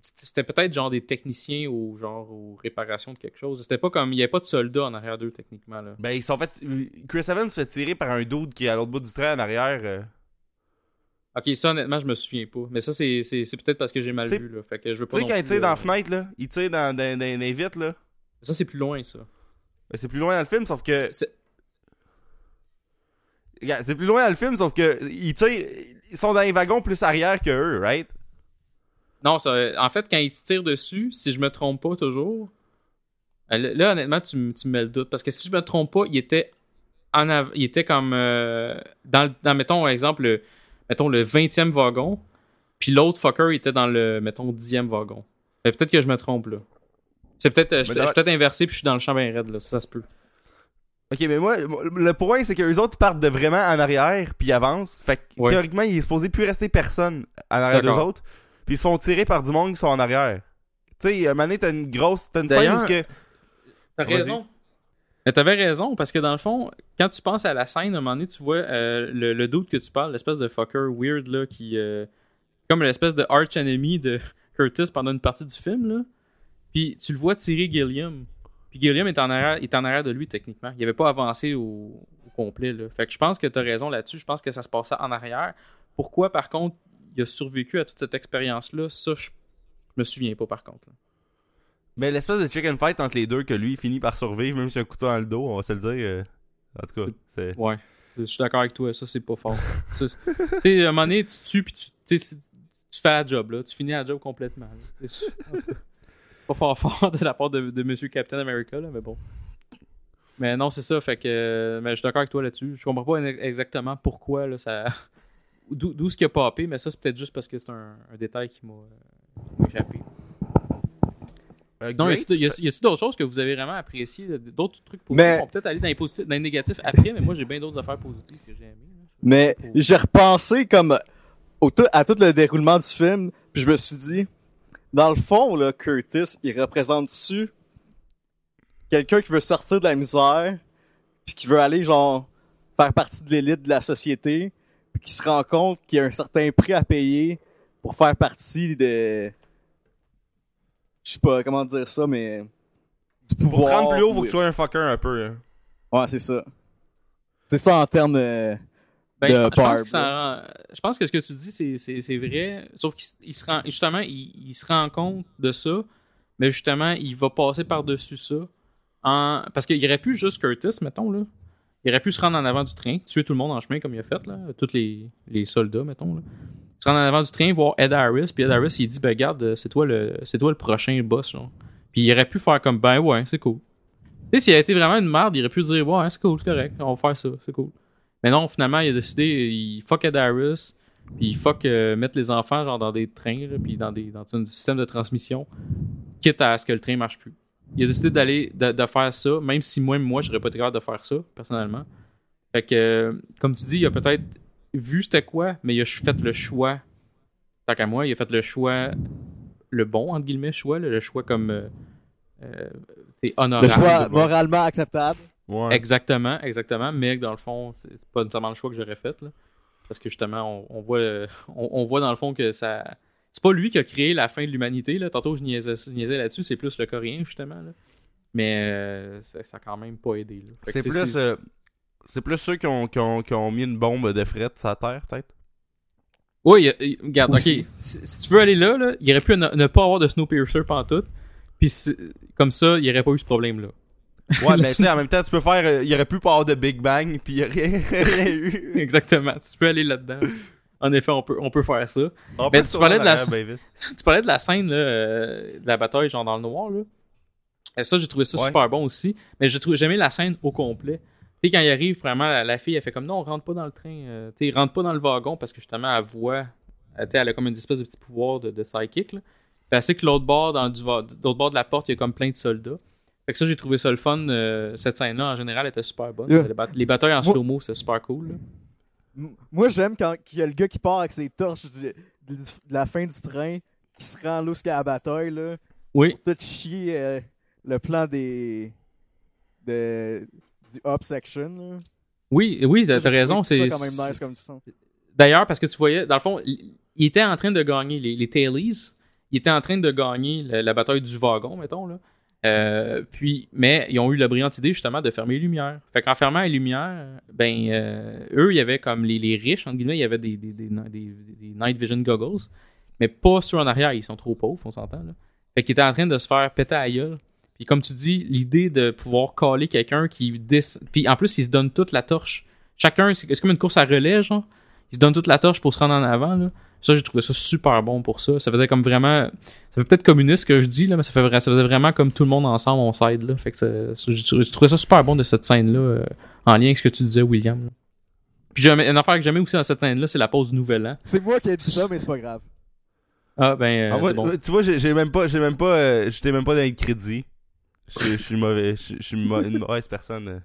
C'était peut-être genre des techniciens ou genre aux réparations de quelque chose. C'était pas comme. Il y avait pas de soldats en arrière d'eux, techniquement, là. Ben, ils sont fait. Chris Evans se fait tirer par un dude qui est à l'autre bout du train en arrière. euh. Ok, ça, honnêtement, je me souviens pas. Mais ça, c'est c'est- c'est peut-être parce que j'ai mal T'sais- vu, là. Fait que je veux pas. Tu sais, quand il tire dans euh, la fenêtre, là, il tire dans, dans, dans, dans les vitres, là. Ça, c'est plus loin, ça. Ben, c'est plus loin dans le film, sauf que. C'est- c'est- plus loin dans le film, sauf que. Ils tirent. Ils sont dans les wagons plus arrière que eux, right? Non, ça, en fait, quand ils se tirent dessus, si je me trompe pas toujours, euh, là, honnêtement, tu, me- tu me mets le doute. Parce que si je me trompe pas, il était, en av- il était comme euh, dans, dans, mettons, exemple, le, mettons, le 20e wagon, puis l'autre fucker était dans le, mettons, 10e wagon. Mais peut-être que je me trompe, là. C'est peut-être, euh, je suis peut-être inversé, puis je suis dans le champ bien raide, là. Ça, ça se peut. Ok, mais moi, le point, c'est que les autres partent de vraiment en arrière, puis ils avancent. Fait que Ouais. théoriquement, il est supposé plus rester personne en arrière d'eux autres. Puis ils se font tirer par du monde qui sont en arrière. Tu sais, à un moment donné, t'as une grosse. T'as une scène où ce que. T'as raison. Mais t'avais raison, parce que dans le fond, quand tu penses à la scène, à un moment donné, tu vois euh, le, le doute que tu parles, l'espèce de fucker weird, là, qui. euh, comme l'espèce de arch enemy de [LAUGHS] Curtis pendant une partie du film, là. Puis tu le vois tirer Gilliam. Puis Gilliam est en arrière, est en arrière de lui, techniquement. Il avait pas avancé au, au complet, là. Fait que je pense que t'as raison là-dessus. Je pense que ça se passait en arrière. Pourquoi, par contre, il a survécu à toute cette expérience-là, ça, je je me souviens pas, par contre. là. Mais l'espèce de chicken fight entre les deux que lui finit par survivre, même si un couteau dans le dos, on va se le dire. euh, En tout cas, c'est. Ouais, je suis d'accord avec toi, ça c'est pas fort. Tu sais, à un moment donné, tu tues puis tu, tu tu fais la job, là. Tu finis la job complètement. là. [LAUGHS] Pas fort fort de la part de, de Monsieur Captain America, là, mais bon. Mais non, c'est ça, fait que. Mais je suis d'accord avec toi là-dessus. Je comprends pas ex- exactement pourquoi, là, ça. [LAUGHS] D'où ce qui a popé, mais ça c'est peut-être juste parce que c'est un, un détail qui m'a euh, qui m'a échappé. Euh, Non, y a-tu d'autres choses que vous avez vraiment appréciées, d'autres trucs positifs? Mais- On peut peut-être aller dans les, positifs, dans les négatifs après, mais moi j'ai bien d'autres affaires positives que j'ai aimées. Mais j'ai repensé comme au tout- à tout le déroulement du film, puis je me suis dit, dans le fond, là, Curtis, il représente-tu quelqu'un qui veut sortir de la misère, puis qui veut aller, genre, faire partie de l'élite de la société, puis qui se rend compte qu'il y a un certain prix à payer pour faire partie de... Je sais pas comment dire ça, mais... Du Pour pouvoir. te rendre plus haut, faut que tu sois un fucker un peu. hein. Ouais, c'est ça. C'est ça en termes de... Ben, de je, pense rend- je pense que ce que tu dis, c'est, vrai. Sauf qu'il se rend, justement, il, il se rend compte de ça, mais justement, il va passer par-dessus ça. En, parce qu'il aurait pu juste Curtis, mettons, là. Il aurait pu se rendre en avant du train, tuer tout le monde en chemin comme il a fait, là. Tous les, les soldats, mettons, là. Se rendre en avant du train, voir Ed Harris, puis Ed Harris, il dit, ben, regarde, c'est toi le, c'est toi le prochain boss, genre. Puis il aurait pu faire comme, ben, ouais, c'est cool. Tu sais, s'il a été vraiment une merde, il aurait pu dire, ouais, c'est cool, c'est correct, on va faire ça, c'est cool. Mais non, finalement, il a décidé, il fuck Ed Harris, puis il fuck euh, mettre les enfants genre dans des trains, là, puis dans des dans un système de transmission, quitte à ce que le train marche plus. Il a décidé d'aller de, de faire ça, même si moi, moi, j'aurais pas été capable de faire ça personnellement. Fait que, euh, comme tu dis, il a peut-être vu c'était quoi, mais il a fait le choix. Tant qu'à moi, il a fait le choix, le bon entre guillemets choix, là, le choix comme euh, euh, c'est honorable. Le choix moralement acceptable. Ouais. Exactement, exactement. Mais dans le fond, c'est pas nécessairement le choix que j'aurais fait. Là. Parce que justement, on, on voit, le- [LAUGHS] on, on voit dans le fond que ça, c'est pas lui qui a créé la fin de l'humanité. Là. Tantôt, je niaisais, je niaisais là-dessus. C'est plus le coréen, justement. Là. Mais euh, ça, ça a quand même pas aidé. C'est plus, euh, c'est plus ceux qui ont, qui, ont, qui ont mis une bombe de fret sur la terre, peut-être? Oui, il il- regarde, Aussi. ok. Si, si tu veux aller là, là il aurait pu ne, ne pas avoir de Snowpiercer pantoute. Puis c'est- comme ça, il n'y aurait pas eu ce problème-là. Ouais, [LAUGHS] mais tu sais, en même temps, tu peux faire. euh, il aurait pu pas avoir de Big Bang, puis il y aurait [LAUGHS] rien eu. [LAUGHS] Exactement. Tu peux aller là-dedans. En effet, on peut, on peut faire ça. On Ben, peut tu parlais de la- tu parlais de la scène, là, euh, de la bataille, genre dans le noir, là. Et ça, j'ai trouvé ça Ouais. super bon aussi. Mais j'ai trouvé, j'aimais la scène au complet. Tu sais, quand il arrive, vraiment, la, la fille, elle fait comme non, on rentre pas dans le train. euh, tu sais, rentre pas dans le wagon parce que justement, elle voit. Elle, tu sais, elle a comme une espèce de petit pouvoir de, de psychic, là. Puis elle sait que l'autre bord, dans du, l'autre bord de la porte, il y a comme plein de soldats. Fait que ça, j'ai trouvé ça le fun. euh, cette scène-là, en général, était super bonne. Yeah. Les, bat- les batailles en slow-mo, c'est super cool. là. Moi, j'aime quand il y a le gars qui part avec ses torches du- de, la fin du train, qui se rend là a la bataille, là, Oui, pour tout chier euh, le plan des. de, du up section. Là. oui, oui, t'as raison. C'est quand même nice comme. D'ailleurs, parce que tu voyais, dans le fond, il, il était en train de gagner les, les Tailies. Il était en train de gagner la, la bataille du wagon, mettons. Là. Euh, puis, mais ils ont eu la brillante idée justement de fermer les lumières. Fait qu'en fermant les lumières, ben euh, eux, il y avait comme les, riches, entre guillemets, il y avait des, night vision goggles, mais pas ceux en arrière, ils sont trop pauvres, on s'entend. Là. Fait qu'ils étaient en train de se faire péter à gueule. Puis comme tu dis, l'idée de pouvoir caler quelqu'un qui. Puis en plus, ils se donnent toute la torche. Chacun, c'est comme une course à relais. Ils se donnent toute la torche pour se rendre en avant. Ça, j'ai trouvé ça super bon pour ça. Ça faisait comme vraiment. Ça fait peut-être communiste ce que je dis, là, mais ça, fait ça faisait vraiment comme tout le monde ensemble, on s'aide, là. Fait que ça- j'ai trou- j'ai trouvé ça super bon de cette scène-là, euh, en lien avec ce que tu disais, William. là. Puis jamais, une affaire que j'aimais aussi dans cette scène-là, c'est la pause du Nouvel An. C'est moi qui ai dit ça, mais c'est pas grave. Ah, ben, euh, Ah, moi, bon. Tu vois, j'ai j'ai même pas. J'ai même pas. euh, J'étais même pas dans les crédits. Je suis mauvais. Je suis une mauvaise personne. euh.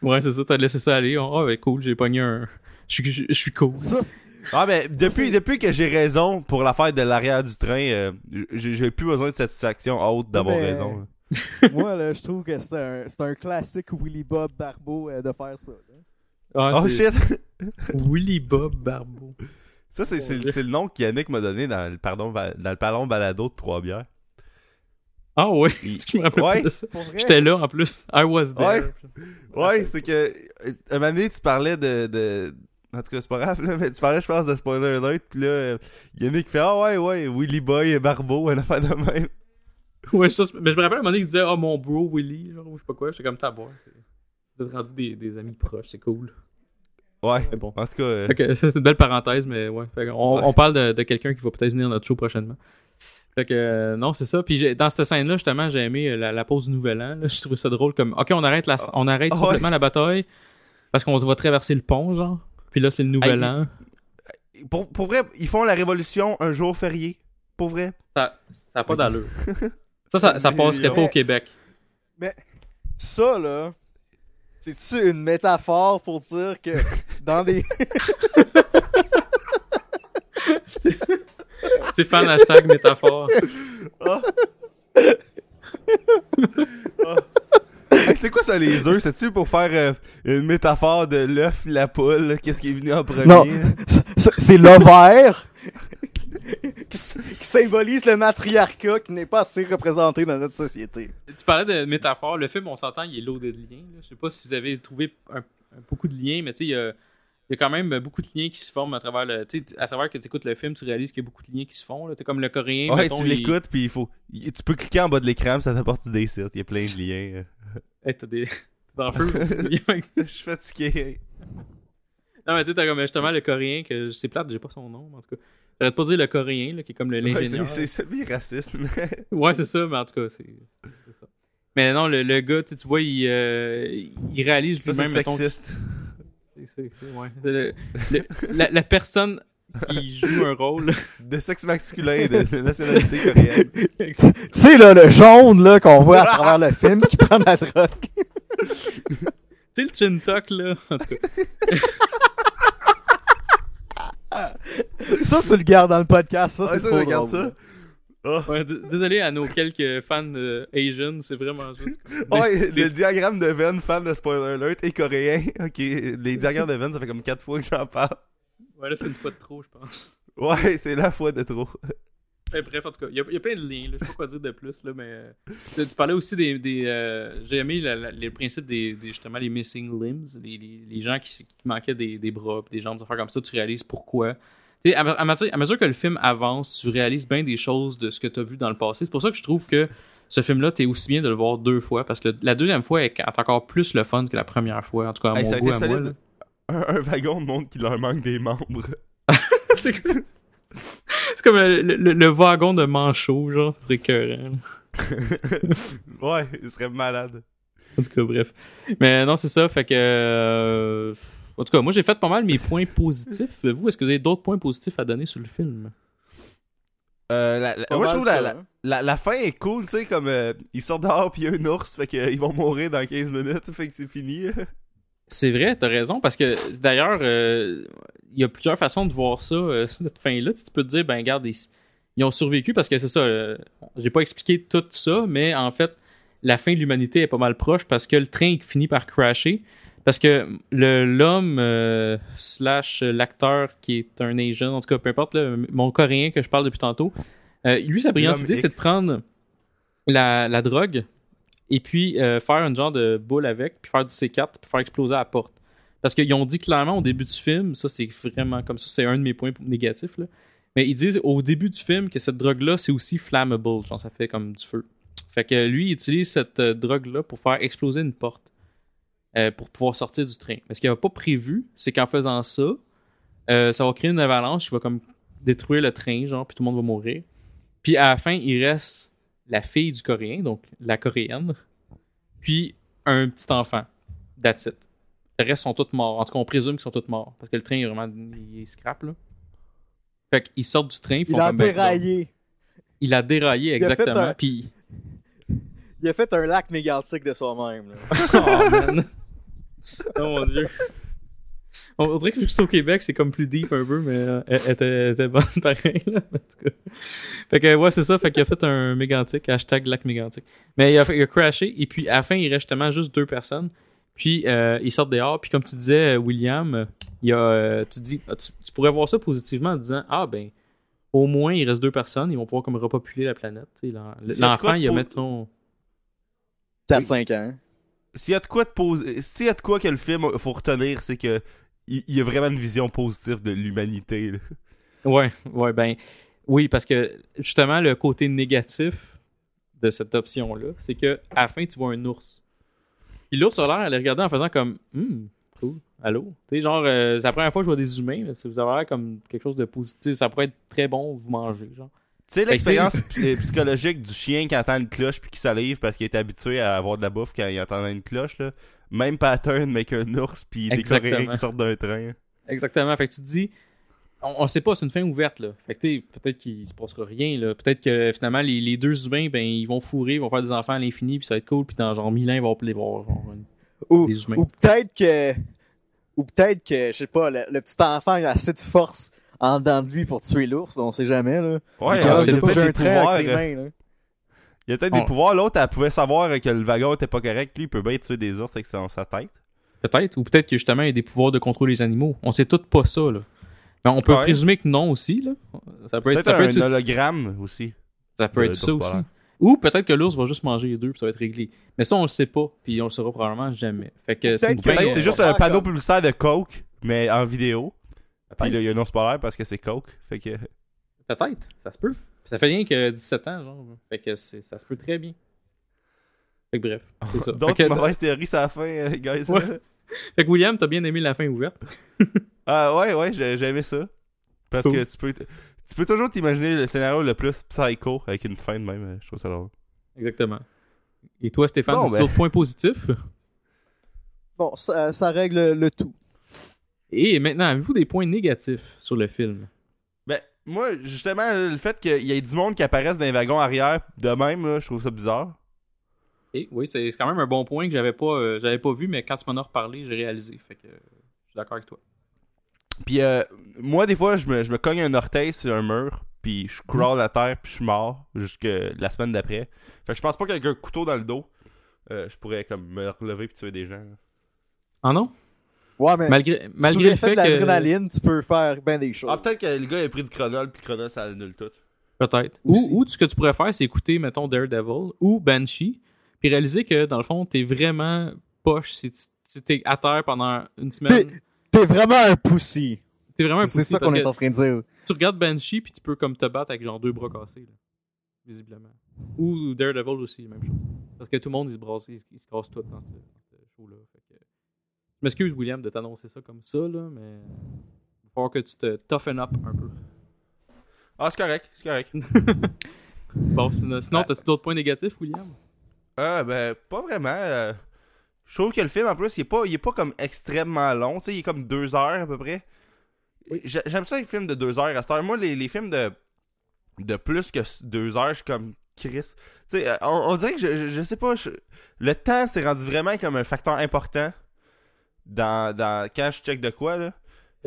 Ouais, c'est ça, t'as laissé ça aller. Oh, ben, cool, j'ai pogné un. Je suis- je je suis cool. Ça, c'est- Ah, mais depuis, depuis que j'ai raison pour l'affaire de l'arrière du train, euh, j'ai j'ai plus besoin de satisfaction haute d'avoir Mais- raison. [LAUGHS] moi, là, je trouve que c'est un, c'est un classique Willy Bob Barbeau euh, de faire ça. là. Ah, Oh shit! [LAUGHS] Willy Bob Barbeau. Ça, c'est c'est- c'est le nom qu'Yannick m'a donné dans le, pardon, dans le pardon balado de Trois-Bières. Ah ouais, Il- [LAUGHS] je me rappelle Ouais. pas de ça. J'étais là en plus. I was there. Ouais, c'est que. euh, Un moment donné, tu parlais de. de... En tout cas, c'est pas grave, là, mais tu parlais, je pense, de spoiler alert, pis là, euh, Yannick fait Ah ouais, ouais, Willy Boy et Barbeau, une affaire de même. Ouais, ça, mais je me rappelle à un moment donné, il disait Ah, mon bro Willy, genre, ou je sais pas quoi. J'étais comme taboire. Vous êtes rendu des, des amis proches, c'est cool. Ouais, Mais bon. en tout cas. euh, Fait ça, c'est une belle parenthèse, mais ouais. Fait on, Ouais. on parle de, de quelqu'un qui va peut-être venir notre show prochainement. Fait que euh, non, c'est ça. Puis dans cette scène-là, justement, j'ai aimé euh, la, la pause du Nouvel An. Là, je trouvais ça drôle comme OK, on arrête la, on arrête Ah ouais. complètement la bataille parce qu'on va traverser le pont, genre. Puis là, c'est le Nouvel Hey, An. pour, pour vrai, ils font la révolution un jour férié. Pour vrai. Ça, ça a pas d'allure. [LAUGHS] ça, ça, ça passerait pas au Québec. ça, là, c'est-tu une métaphore pour dire que [LAUGHS] dans les. [LAUGHS] Stéphane, hashtag métaphore. Hey, [LAUGHS] c'est quoi ça, les œufs? C'est-tu pour faire euh, une métaphore de l'œuf, la poule, qu'est-ce qui est venu en premier? Non. C'est l'ovaire qui, qui symbolise le matriarcat qui n'est pas assez représenté dans notre société. Tu parlais de métaphore. Le film, on s'entend, il est loadé de liens. Je sais pas si vous avez trouvé un- un- beaucoup de liens, mais tu sais, il y a, il y a quand même beaucoup de liens qui se forment à travers le. Tu sais, à travers que tu écoutes le film, tu réalises qu'il y a beaucoup de liens qui se font. Tu comme le coréen. Ouais, mettons, tu il- l'écoutes, puis il faut. Tu peux cliquer en bas de l'écran, puis ça t'apporte des sites. Il y a plein de liens. [LAUGHS] Hey, t'as des. T'es dans le feu? [LAUGHS] Je suis fatigué. non, mais tu sais, t'as comme justement le coréen, que c'est plate, j'ai pas son nom, mais en tout cas. J'arrête pas de dire le coréen, là, qui est comme le Ouais, l'ingénieur. c'est c'est semi-raciste, mais. [LAUGHS] Ouais, c'est ça, mais en tout cas, c'est c'est ça. Mais non, le, le gars, tu vois, il, euh, il réalise c'est lui-même, mettons, sexiste. C'est- c'est- c'est- ouais. C'est le- le- la, la personne qui joue un rôle. De sexe masculin, de, de nationalité coréenne. [LAUGHS] Tu sais, là, le jaune là, qu'on voit à travers le film qui prend la drogue. [LAUGHS] tu sais, le chin tuck, là. En tout cas. Ça, tu le gardes dans le podcast. Ça, c'est trop drôle. ça. Ah. Ouais, désolé à nos quelques fans euh, Asian, c'est vraiment juste. [LAUGHS] Ouais, des- le diagramme de Venn, fan de Spoiler Alert, est coréen. Ok, les diagrammes de Venn, ça fait comme 4 fois que j'en parle. Ouais, là, c'est une fois de trop, je pense. [LAUGHS] Ouais, c'est la fois de trop. [LAUGHS] Bref, en tout cas, il y, y a plein de liens. Là. Je sais pas quoi dire de plus, là, mais euh, tu, tu parlais aussi des. des euh, J'ai aimé la- la- les principes des, des- justement les missing limbs, les, les, les gens qui, qui manquaient des, des bras, des jambes, des affaires comme ça. Tu réalises pourquoi. À, à mesure- à mesure que le film avance, tu réalises bien des choses de ce que tu as vu dans le passé. C'est pour ça que je trouve que ce film-là, t'es aussi bien de le voir deux fois, parce que le- la deuxième fois est, encore plus le fun que la première fois. En tout cas, à Hey, mon goût, à moi. Un, un wagon montre qu'il leur manque des membres. [LAUGHS] C'est comme, c'est comme le, le- le wagon de manchot, genre, c'est écœurant. [LAUGHS] ouais, il serait malade. En tout cas, bref. Mais non, c'est ça, fait que... euh, En tout cas, moi, j'ai fait pas mal mes points positifs. Vous, est-ce que vous avez d'autres points positifs à donner sur le film? Euh, la- moi, je trouve la, ça, la, hein. la, la fin est cool, tu sais, comme euh, ils sortent dehors pis y a un ours, fait qu'ils vont mourir dans 15 minutes, fait que c'est fini. C'est vrai, t'as raison, parce que d'ailleurs, euh, il y a plusieurs façons de voir ça, euh, cette fin-là. Tu peux te dire, ben, regarde, ils, ils ont survécu parce que c'est ça. euh, j'ai pas expliqué tout ça, mais en fait, la fin de l'humanité est pas mal proche parce que le train finit par crasher. Parce que le l'homme slash l'acteur qui est un Asian, en tout cas, peu importe, là, mon coréen que je parle depuis tantôt, lui, sa brillante idée, c'est de prendre la, la drogue et puis euh, faire un genre de boule avec, puis faire du C4, puis faire exploser la porte. Parce qu'ils ont dit clairement au début du film, ça c'est vraiment comme ça, c'est un de mes points négatifs, là. mais ils disent au début du film que cette drogue-là, c'est aussi flammable, genre ça fait comme du feu. Fait que lui, il utilise cette euh, drogue-là pour faire exploser une porte, euh, pour pouvoir sortir du train. Mais ce qu'il n'avait pas prévu, c'est qu'en faisant ça, ça va créer une avalanche qui va comme détruire le train, genre, puis tout le monde va mourir. Puis à la fin, il reste la fille du coréen, donc la coréenne, puis un petit enfant. That's it. Le reste sont tous morts. En tout cas, on présume qu'ils sont tous morts. Parce que le train est vraiment. Il est scrap, là. Fait qu'ils sortent du train. puis Il font a ben, déraillé. Il a déraillé, a fait exactement. un- Puis. Il a fait un lac mégantique de soi-même. là. [LAUGHS] Oh, man. oh mon dieu. On dirait que juste au Québec, c'est comme plus deep un peu, mais euh, elle, était, elle était bonne [LAUGHS] pareil. Là, en tout cas. Fait que ouais, c'est ça. Fait qu'il a fait un mégantique, hashtag lac mégantique. Mais il a, fait- il a crashé, et puis à la fin, il reste justement juste deux personnes. Puis euh, ils sortent dehors, puis comme tu disais, euh, William, il y a, euh, tu, dis, ah, tu, tu pourrais voir ça positivement en disant Ah ben, au moins il reste deux personnes, ils vont pouvoir comme repopuler la planète. y a L'enfant, il a mettons. 4-5 ans. S'il y a de quoi de pos- s'il y a de quoi que le film faut retenir, c'est que il il y a vraiment une vision positive de l'humanité. Ouais, ouais, ben oui, parce que justement, le côté négatif de cette option-là, c'est que à la fin, tu vois un ours. Puis l'ours a l'air à les regarder en faisant comme Hum, cool, allô. Tu sais, genre, euh, c'est la première fois que je vois des humains, mais ça vous avez l'air comme quelque chose de positif. Ça pourrait être très bon, vous manger, genre. Tu sais l'expérience [LAUGHS] psy- psychologique du chien qui entend une cloche puis qui salive parce qu'il est habitué à avoir de la bouffe quand il entend une cloche là. Même pattern mais qu'un ours puis des coréens qui sortent d'un train. Exactement. Fait que tu te dis, on, on sait pas, c'est une fin ouverte, là. Fait que, tu sais, peut-être qu'il se passera rien, là. Peut-être que finalement, les, les deux humains, ben, ils vont fourrer, ils vont faire des enfants à l'infini, puis ça va être cool, puis dans genre mille ans, ils vont appeler voir, genre, une- Ou, des humains. ou peut-être que. Ou peut-être que, je sais pas, le, le petit enfant il a assez de force en dedans de lui pour tuer l'ours, on sait jamais, là. Ouais, il y a peut-être des train avec pouvoirs. ses mains, là. Il y a peut-être On- des pouvoirs. L'autre, elle pouvait savoir que le wagon était pas correct. Lui, il peut bien tuer des ours avec sa tête. Peut-être, ou peut-être que justement, il y a des pouvoirs de contrôler les animaux. On sait tout pas ça, là. Mais on peut Ouais. présumer que non aussi, là. Ça peut être, Peut-être ça peut un être, hologramme aussi. ça peut de- être ça aussi. Ou peut-être que l'ours va juste manger les deux, puis ça va être réglé. Mais ça, on le sait pas, puis on le saura probablement jamais. Fait que c'est juste un panneau comme- publicitaire de Coke, mais en vidéo. Puis là, il y a un ours polaire parce que c'est Coke. Fait que. Peut-être, ça se peut. Ça fait rien que 17 ans, genre. Fait que c'est- ça se peut très bien. Fait que bref, c'est ça. Théories, c'est la fin, euh, guys. Ouais. fait que William, t'as bien aimé la fin ouverte. [LAUGHS] Ah ouais, ouais, j'ai j'ai aimé ça. Parce Cool. que tu peux, t- tu peux toujours t'imaginer le scénario le plus psycho avec une fin de même. euh, Je trouve ça drôle. Exactement. Et toi, Stéphane, Bon, ben. d'autres points positifs? Bon, ça, ça règle le tout. Et maintenant, avez-vous des points négatifs sur le film? Ben, moi, justement, le fait qu'il y ait du monde qui apparaisse dans les wagons arrière de même, là, je trouve ça bizarre. Et oui, c'est quand même un bon point que j'avais pas, euh, j'avais pas vu, mais quand tu m'en as reparlé, j'ai réalisé. Fait que euh, je suis d'accord avec toi. Puis euh, moi, des fois, je me, je me cogne un orteil sur un mur, puis je crawl à terre, puis je suis mort jusque la semaine d'après. Fait que je pense pas qu'avec un couteau dans le dos, euh, je pourrais comme me relever puis tuer des gens. Ah non? Ouais, mais Malgré, sous malgré le l'effet fait de que. l'adrénaline, tu peux faire bien des choses. Ah, peut-être que le gars a pris du chronol, puis chronol, ça annule tout. Peut-être. Ou, ou ce que tu pourrais faire, c'est écouter, mettons, Daredevil ou Banshee, puis réaliser que, dans le fond, t'es vraiment poche si tu si t'es à terre pendant une semaine. T'es vraiment un pussy. T'es vraiment un C'est pussy ça qu'on est en train de dire. Tu regardes Banshee, puis tu peux comme te battre avec genre deux bras cassés, là, visiblement. Ou Daredevil aussi, même chose. Parce que tout le monde, il se brasse, il, il se casse tout dans ce, dans ce show-là. Je m'excuse, William, de t'annoncer ça comme ça, là, mais... Il va falloir que tu te toughen up un peu. Ah, c'est correct, c'est correct. [LAUGHS] Bon, sinon, sinon t'as-tu d'autres points négatifs, William? Ah, ben, pas vraiment. euh, Je trouve que le film, en plus, il est pas, il est pas comme extrêmement long. Tu sais, il est comme deux heures à peu près. J'ai- J'aime ça, les films de deux heures à cette heure. Moi, les, les films de, de plus que deux heures, je suis comme Chris. Tu sais, euh, on, on dirait que je, je, je sais pas. je- le temps s'est rendu vraiment comme un facteur important dans, dans quand je check de quoi, là.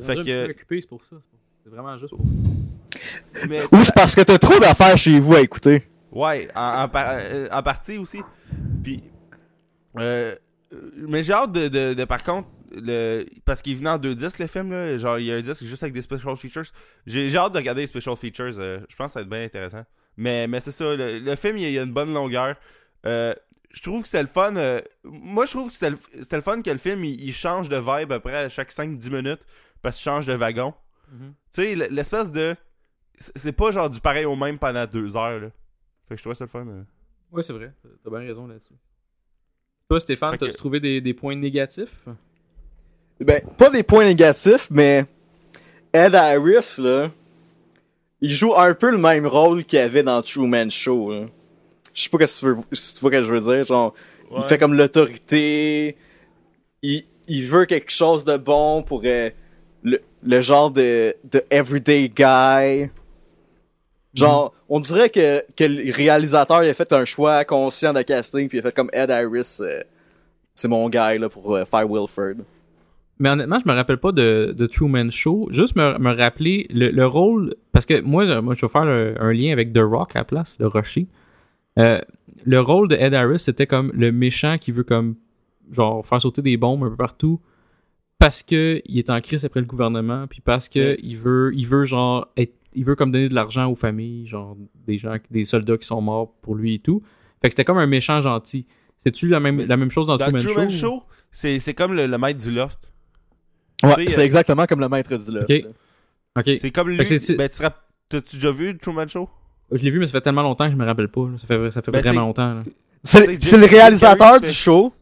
Fait que- occupé, c'est pour ça. c'est vraiment juste pour. [LAUGHS] Mais, Ou c'est parce que t'as trop d'affaires chez vous à écouter. Ouais, en, en, par- euh, en partie aussi. Puis, euh, euh, mais j'ai hâte de, de, de, par contre, le, parce qu'il venait en deux disques le film, là, genre il y a un disque juste avec des special features. J'ai j'ai hâte de regarder les special features, euh, je pense que ça va être bien intéressant. Mais, mais c'est ça, le, le film il y, a, il y a une bonne longueur. Euh, je trouve que c'était le fun. euh, moi, je trouve que c'était le, c'était le fun que le film il, il change de vibe à peu près à chaque 5-10 minutes parce qu'il change de wagon. Mhm. Tu sais, l'espèce de. c'est- pas genre du pareil au même pendant deux heures. Là. Fait que je trouvais ça le fun. euh. Ouais, c'est vrai. T'as bien raison là-dessus. Toi, Stéphane, Fait que- t'as-tu trouvé des, des points négatifs? Ben, pas des points négatifs, mais Ed Harris, là, il joue un peu le même rôle qu'il avait dans Truman Show. Là. Je sais pas qu'est-ce que tu veux, si tu vois ce que je veux dire. Genre, il fait comme l'autorité. Il, il veut quelque chose de bon pour euh, le, le genre de, de everyday guy. Genre, on dirait que, que le réalisateur il a fait un choix conscient de casting, puis il a fait comme Ed Harris, euh, c'est mon guy là, pour euh, faire Wilford. Mais honnêtement, je me rappelle pas de, de Truman Show. Juste me, me rappeler le, le rôle. Parce que moi, je- moi, je vais faire le- un lien avec The Rock à la place, le Rocher. Euh, le rôle de Ed Harris, c'était comme le méchant qui veut comme genre faire sauter des bombes un peu partout parce que il est en crise après le gouvernement puis parce que Ouais. il veut il veut genre être il veut comme donner de l'argent aux familles genre des gens des soldats qui sont morts pour lui et tout fait que c'était comme un méchant gentil c'est-tu la même la même chose dans, Dans Truman, Truman Show, Show, c'est c'est comme le, le maître du loft. Ouais, Tu sais, c'est euh, exactement comme le maître du loft. Ok. C'est comme lui. Ben, tu T'as-tu déjà vu Truman Show? Je l'ai vu mais ça fait tellement longtemps que je me rappelle pas là. ça fait ça fait Ben, vraiment c'est- longtemps là. C'est le Jim- réalisateur Carrey du fait- show.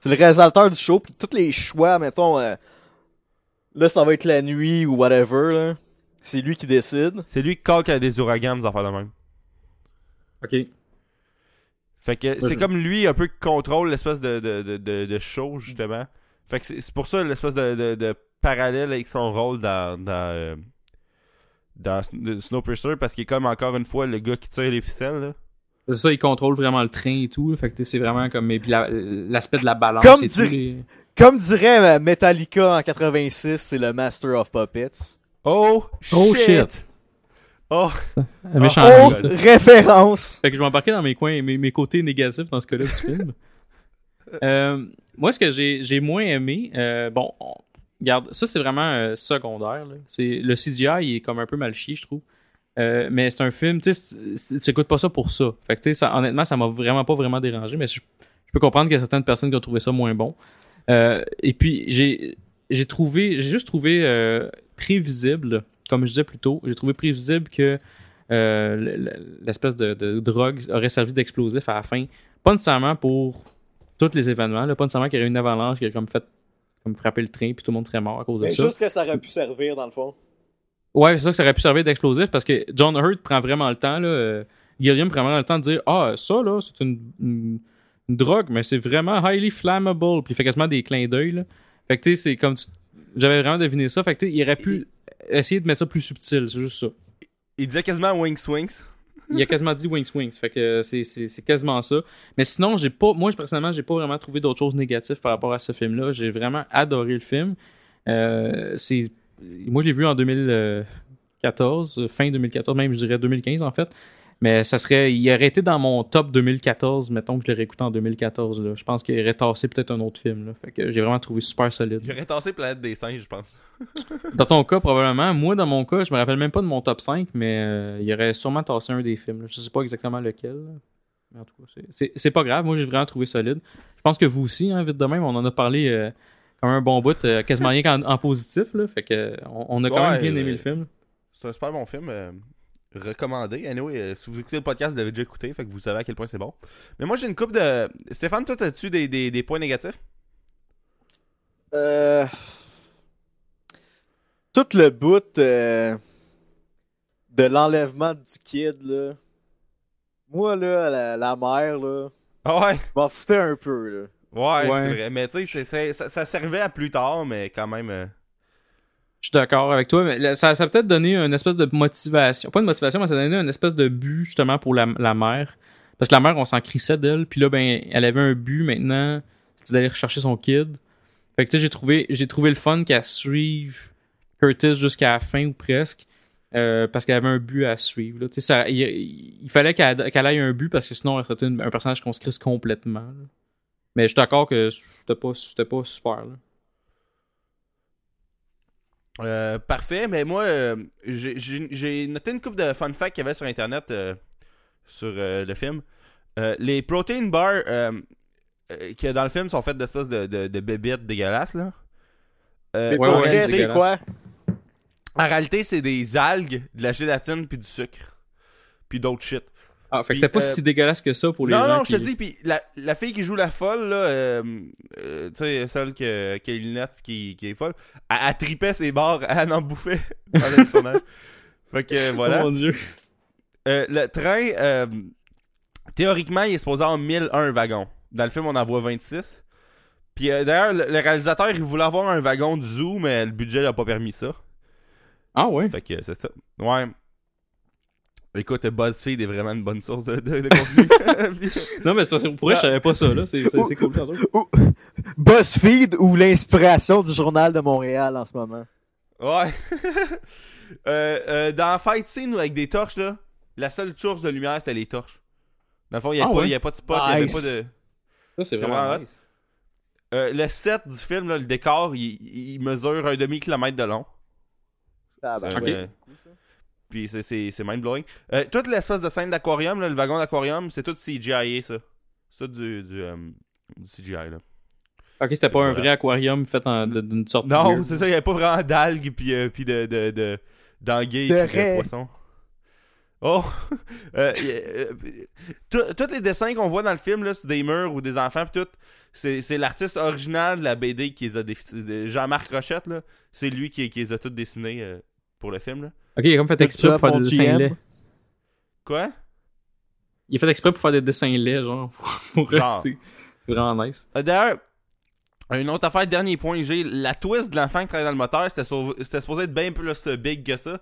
C'est le réalisateur du show, puis tous les choix, mettons, euh, là, ça va être la nuit ou whatever, là. C'est lui qui décide. C'est lui qui calque à des ouragans, des affaires de même. ok Fait que c'est je- comme lui un peu qui contrôle l'espèce de, de, de, de, de show, justement. Fait que c'est c'est pour ça l'espèce de, de, de parallèle avec son rôle dans, dans, euh, dans Sn- Snowpiercer, parce qu'il est comme encore une fois le gars qui tire les ficelles, là. c'est ça il contrôle vraiment le train et tout fait que c'est vraiment comme et puis la- l'aspect de la balance Comme et dire- tout les- Comme dirait euh, Metallica en 86, c'est le Master of Puppets. Oh, Oh, shit! shit. Oh, un méchant Oh, ça. référence! Fait que je vais embarquer dans mes coins, mes, mes côtés négatifs dans ce cas-là du film. [LAUGHS] Euh, moi, ce que j'ai j'ai moins aimé, euh, bon, regarde, ça c'est vraiment euh, secondaire. C'est le CGI, il est comme un peu mal chié, je trouve. Euh, mais c'est un film, tu sais, tu écoutes pas ça pour ça. Fait que honnêtement, ça m'a vraiment pas vraiment dérangé, mais je, peux comprendre qu'il y a certaines personnes qui ont trouvé ça moins bon. Euh, et puis j'ai j'ai trouvé, j'ai juste trouvé prévisible, comme je disais plus tôt, j'ai trouvé prévisible que l'espèce de, drogue aurait servi d'explosif à la fin. Pas nécessairement pour tous les événements, pas nécessairement qu'il y aurait une avalanche qui aurait comme fait comme frapper le train puis tout le monde serait mort à cause de Mais ça. juste que ça aurait pu servir, dans le fond. Ouais, c'est ça que ça aurait pu servir d'explosif parce que John Hurt prend vraiment le temps, là. euh, Gilliam prend vraiment le temps de dire Ah, ça, là, c'est une, une, une drogue, mais c'est vraiment highly flammable. Puis il fait quasiment des clins d'œil, là. Fait que, tu sais, c'est comme. tu- J'avais vraiment deviné ça. Fait que, tu sais, il aurait pu essayer de mettre ça plus subtil, c'est juste ça. il disait quasiment Wing Swings. Il a quasiment dit Wings Wings. Fait que c'est- quasiment ça. Mais sinon, j'ai pas. Moi, personnellement, j'ai pas vraiment trouvé d'autres choses négatives par rapport à ce film-là. J'ai vraiment adoré le film. Euh. Moi, je l'ai vu en 2014, fin 2014, même je dirais 2015 en fait. Mais ça serait. Il aurait été dans mon top 2014, mettons que je l'aurais écouté en 2014. Là. Je pense qu'il aurait tassé peut-être un autre film. Là. Fait que j'ai vraiment trouvé super solide. Il aurait tassé Planète des singes, je pense. [LAUGHS] Dans ton cas, probablement. Moi, dans mon cas, je me rappelle même pas de mon top 5, mais euh, il aurait sûrement tassé un des films. là. Je sais pas exactement lequel. Mais en tout cas, c'est- pas grave. Moi, j'ai vraiment trouvé solide. Je pense que vous aussi, hein, vite de même, on en a parlé euh, comme un bon bout, euh, quasiment rien qu'en en positif. Là. Fait que, euh, on, on a quand Ouais, même bien aimé euh, le film. C'est un super bon film. Recommandé. Anyway, euh, si vous écoutez le podcast, vous l'avez déjà écouté, fait que vous savez à quel point c'est bon. Mais moi, j'ai une coupe de. Stéphane, toi, as-tu des, des, des points négatifs? Euh... Tout le bout euh, de l'enlèvement du kid, là. Moi, là, la, la mère, là, Ah ouais? je m'en foutais un peu, là. Ouais, Ouais. c'est vrai. Mais tu sais, ça, ça servait à plus tard, mais quand même. euh, Je suis d'accord avec toi, mais ça, ça a peut-être donné une espèce de motivation. Pas une motivation, mais ça a donné une espèce de but justement pour la, la mère. Parce que la mère, on s'en crissait d'elle, puis là, ben, elle avait un but maintenant, c'était d'aller rechercher son kid. Fait que tu sais, j'ai trouvé, j'ai trouvé le fun qu'elle suive Curtis jusqu'à la fin ou presque. euh, parce qu'elle avait un but à suivre. Là. Ça, il, il fallait qu'elle ait un but parce que sinon elle serait un personnage qu'on se crisse complètement. là. Mais je suis d'accord que c'était pas, pas super. Là. Euh, parfait, mais moi, euh, j'ai- noté une coupe de fun facts qu'il y avait sur Internet euh, sur euh, le film. Euh, les protein bars qu'il y a dans le film sont faits d'espèces de, de, de bébites dégueulasses, là. Euh, Mais ouais, pour ouais, vrai, c'est c'est quoi? En réalité, c'est des algues, de la gélatine puis du sucre. Puis d'autres shit. Ah, fait que c'était pas euh, si dégueulasse que ça pour les non, gens non, qui... je te dis, puis la, la fille qui joue la folle, là, euh, euh, tu sais, celle qui a, qui a les lunettes qui, qui est folle, elle, elle tripait ses barres, [LAUGHS] elle en bouffait pendant le tournage. Fait que, euh, [LAUGHS] voilà. Oh mon dieu. Euh, le train, euh, théoriquement, il est supposé avoir 1001 wagons. Dans le film, on en voit 26. Puis euh, d'ailleurs, le, le réalisateur, il voulait avoir un wagon du zoo, mais le budget n'a pas permis ça. Ah ouais. Fait que c'est ça. Ouais. Écoute, BuzzFeed est vraiment une bonne source de, de, de contenu. Puis- [LAUGHS] Non, mais c'est parce que pour vrai, je savais pas ça, là. C'est, c'est, c'est cool. tantôt. BuzzFeed ou l'inspiration du journal de Montréal en ce moment? Ouais. [LAUGHS] euh, euh, dans Fight Scene avec des torches, là, la seule source de lumière, c'était les torches. Dans le fond, il n'y Ah avait, pas- ouais? il y avait pas de spot, il n'y avait pas de. Ça, c'est C'est vraiment vraiment nice. Euh, le set du film, là, le décor, il, il mesure un demi-kilomètre de long. Ah, ben, C'est, Ok. Puis c'est, c'est, c'est mind-blowing. Euh, toute l'espèce de scène d'aquarium, là, le wagon d'aquarium, c'est tout CGI, ça. C'est tout du, du, euh, du CGI, là. Ok, c'était pas un vrai aquarium fait en, de- d'une sorte Non, weird. c'est ça, il n'y avait pas vraiment d'algues puis, euh, puis de, de, de, d'anguilles De puis de poissons. Oh! [LAUGHS] Tous les dessins qu'on voit dans le film, là, c'est des murs ou des enfants, pis tout, c'est, c'est l'artiste original de la BD qui les a dessinés. Jean-Marc Rochette, là, c'est lui qui, qui les a tous dessinés euh, pour le film. Là. Ok, il a comme fait exprès pour faire des dessins laids. Quoi? Il a fait exprès pour faire des dessins laids, genre. Pour [LAUGHS] Genre. c'est, c'est vraiment nice. Euh, D'ailleurs, une autre affaire, dernier point que j'ai, la twist de l'enfant qui travaille dans le moteur, c'était, sauv- c'était supposé être bien plus big que ça.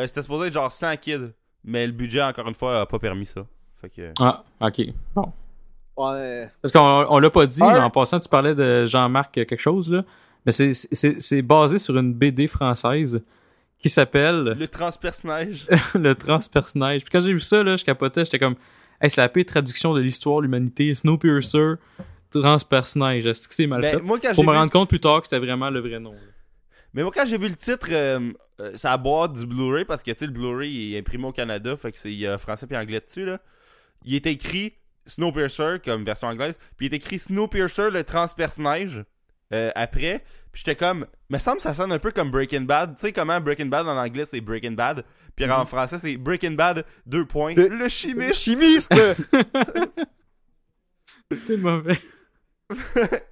Euh, c'était supposé être genre 100 kids. Mais le budget, encore une fois, a pas permis ça. Fait que... Ah, ok. Bon. Ouais. Parce qu'on on l'a pas dit, mais en passant, tu parlais de Jean-Marc quelque chose, là. Mais c'est, c'est, c'est basé sur une BD française qui s'appelle? Le transpersonnage. [LAUGHS] Le Transpersonnage. Puis quand j'ai vu ça, là, je capotais, j'étais comme, hey, c'est la pire traduction de l'histoire de l'humanité. Snowpiercer, Transpersonnage. Est-ce que c'est mal Mais fait? Ben, moi, quand Pour me vu... rendre compte plus tard que c'était vraiment le vrai nom. là. Mais moi, quand j'ai vu le titre, euh, euh, ça boîte du Blu-ray, parce que, tu sais, le Blu-ray est imprimé au Canada, fait que c'est il y a français puis anglais dessus, là. Il est écrit Snowpiercer, comme version anglaise, puis il est écrit Snowpiercer, le transpersonnage, euh, après. Puis j'étais comme, me semble que ça sonne un peu comme Breaking Bad. Tu sais comment Breaking Bad en anglais c'est Breaking Bad, puis en français c'est Breaking Bad, deux points. Le- Le, chimiste! Chimiste! [LAUGHS] C'est mauvais. [LAUGHS]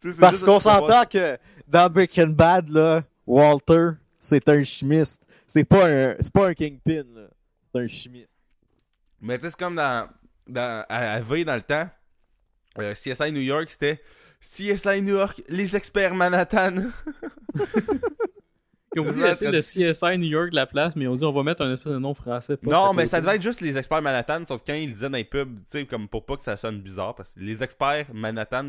Tu sais, c'est Parce qu'on s'entend que dans Breaking Bad, là, Walter, c'est un chimiste. C'est pas un, c'est pas un kingpin, là. C'est un chimiste. Mais tu sais, c'est comme dans, dans à, à V dans le temps. euh, CSI New York, c'était CSI New York, les experts Manhattan. Ils ont [LAUGHS] voulu laisser le CSI New York de la place, mais ils ont dit on va mettre un espèce de nom français. non, mais ça devait être juste les experts Manhattan, sauf quand ils le disaient dans les pubs, tu sais, comme pour pas que ça sonne bizarre, parce que les experts Manhattan,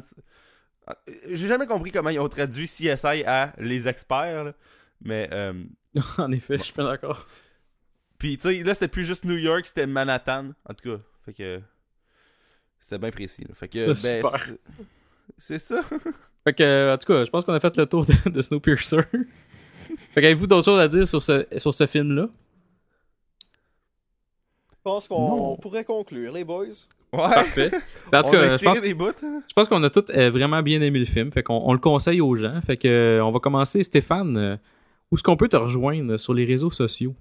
Ah, j'ai jamais compris comment ils ont traduit CSI à les experts, là. mais euh, [LAUGHS] en effet, je suis pas d'accord. Puis, tu sais, là, c'était plus juste New York, c'était Manhattan. En tout cas, fait que. C'était bien précis. là. Fait que, ben, super. C'est- ça. [LAUGHS] Fait que, en tout cas, je pense qu'on a fait le tour de, de Snowpiercer. [LAUGHS] fait qu'avez-vous d'autres choses à dire sur ce, sur ce film-là? Je pense qu'on pourrait conclure, les boys. Ouais. Parfait. Ben, [LAUGHS] en tout cas, je tiré pense, des bouts. hein. je pense qu'on a tous euh, vraiment bien aimé le film. Fait qu'on on le conseille aux gens. Fait que, euh, on va commencer. Stéphane, euh, où est-ce qu'on peut te rejoindre sur les réseaux sociaux?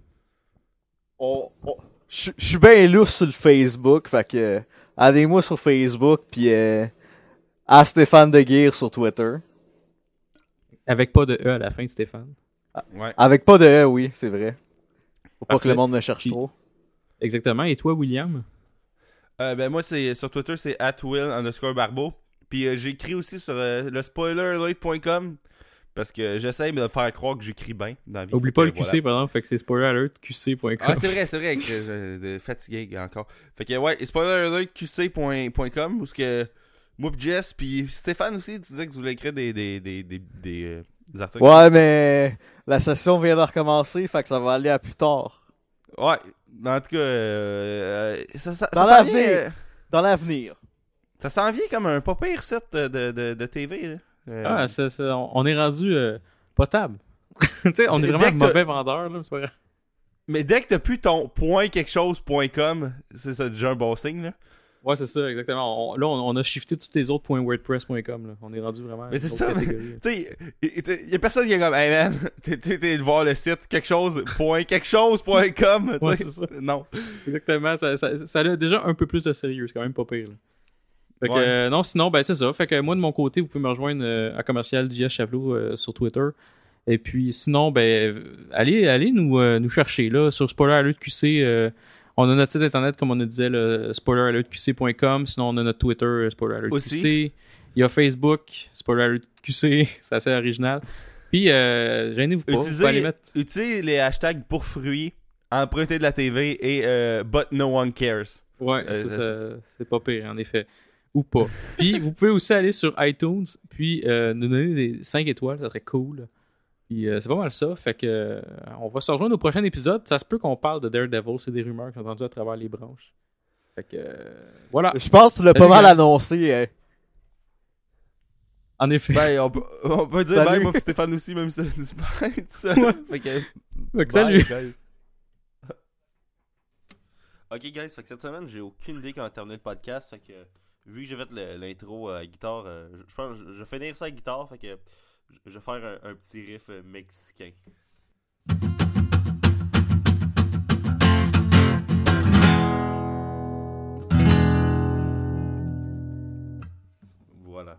On, on- Je suis bien lousse sur le Facebook, fait que euh, allez-moi sur Facebook, puis euh, à Stéphane de Guire sur Twitter. Avec pas de E à la fin de Stéphane. Ouais. Avec pas de E, oui, c'est vrai. Faut pas Parfait. que le monde me cherche trop. Exactement. Et toi, William? Euh, ben moi c'est sur Twitter c'est @will underscore barbeau. Puis euh, j'écris aussi sur euh, le spoileralert.com parce que j'essaie de me faire croire que j'écris bien dans la vie. Oublie pas le QC, voilà. par exemple. Fait que c'est spoiler alert, qc.com. Ah c'est vrai, c'est vrai que je fatigué encore. Fait que ouais, spoileralertqc.com où ce que moi pis Jess puis Stéphane aussi tu disais que tu voulais écrire des des des des, des, euh, des articles. Ouais, mais la session vient de recommencer, fait que ça va aller à plus tard. Ouais, mais en tout cas euh, ça ça, Dans ça l'avenir. vient, euh, Dans l'avenir. ça s'en vient comme un pas pire set de de, de, de TV là. Euh, Ah, ça- on, on est rendu euh, potable. [LAUGHS] tu sais, on est vraiment mauvais vendeur, là. c'est pas grave. Mais dès que t'as plus ton point quelque chose point com, c'est ça déjà un bon signe là. Ouais, c'est ça, exactement. On- là, on, on a shifté tous les autres .wordpress.com. Là. On est rendu vraiment. Mais c'est ça, mais-. Tu sais, y, y a personne qui est comme, hey man, [LAUGHS] t'es voir le site quelque chose point quelque chose point com. tu Ouais, sais. c'est ça. Non. Exactement. Ça, ça, ça a déjà un peu plus de sérieux. C'est quand même pas pire. là. Fait que, Ouais. euh, non, sinon, ben c'est ça. Fait que moi, de mon côté, vous pouvez me rejoindre euh, à commercial JS Chavelot euh, sur Twitter. Et puis, sinon, ben, allez, allez nous, euh, nous chercher là sur Spoiler Alert QC. On a notre site internet, comme on a disait, le spoileralertqc.com. Sinon, on a notre Twitter, euh, Spoiler Alert Aussi. QC. Il y a Facebook, Spoiler Alert QC. [LAUGHS] c'est assez original. Puis, euh, gênez-vous pas. Vous pouvez aller Utilisez, mettre... utilisez les hashtags pour fruits, emprunter de la TV et euh, but no one cares. Ouais, Euh, c'est pas pire, en effet. Ou pas. Puis, vous pouvez aussi aller sur iTunes, puis euh, nous donner des 5 étoiles, ça serait cool. Puis, euh, c'est pas mal ça. Fait que, euh, on va se rejoindre au prochain épisode. Ça se peut qu'on parle de Daredevil, c'est des rumeurs que j'ai entendues à travers les branches. Fait que, euh, voilà. Je pense que tu l'as pas mal annoncé. hein. En effet. Ben, on peut, on peut dire Salut. bye, moi Stéphane aussi, même si tout [LAUGHS] ça. Ouais. Fait que, Fait que bye, salut. guys. [LAUGHS] Ok, guys, fait que cette semaine, j'ai aucune idée comment terminer le podcast. Fait que, vu que j'ai fait l'intro à guitare, euh, je, pense je, je vais finir ça à guitare. Fait que, je, vais faire un, un petit riff euh, mexicain. Voilà.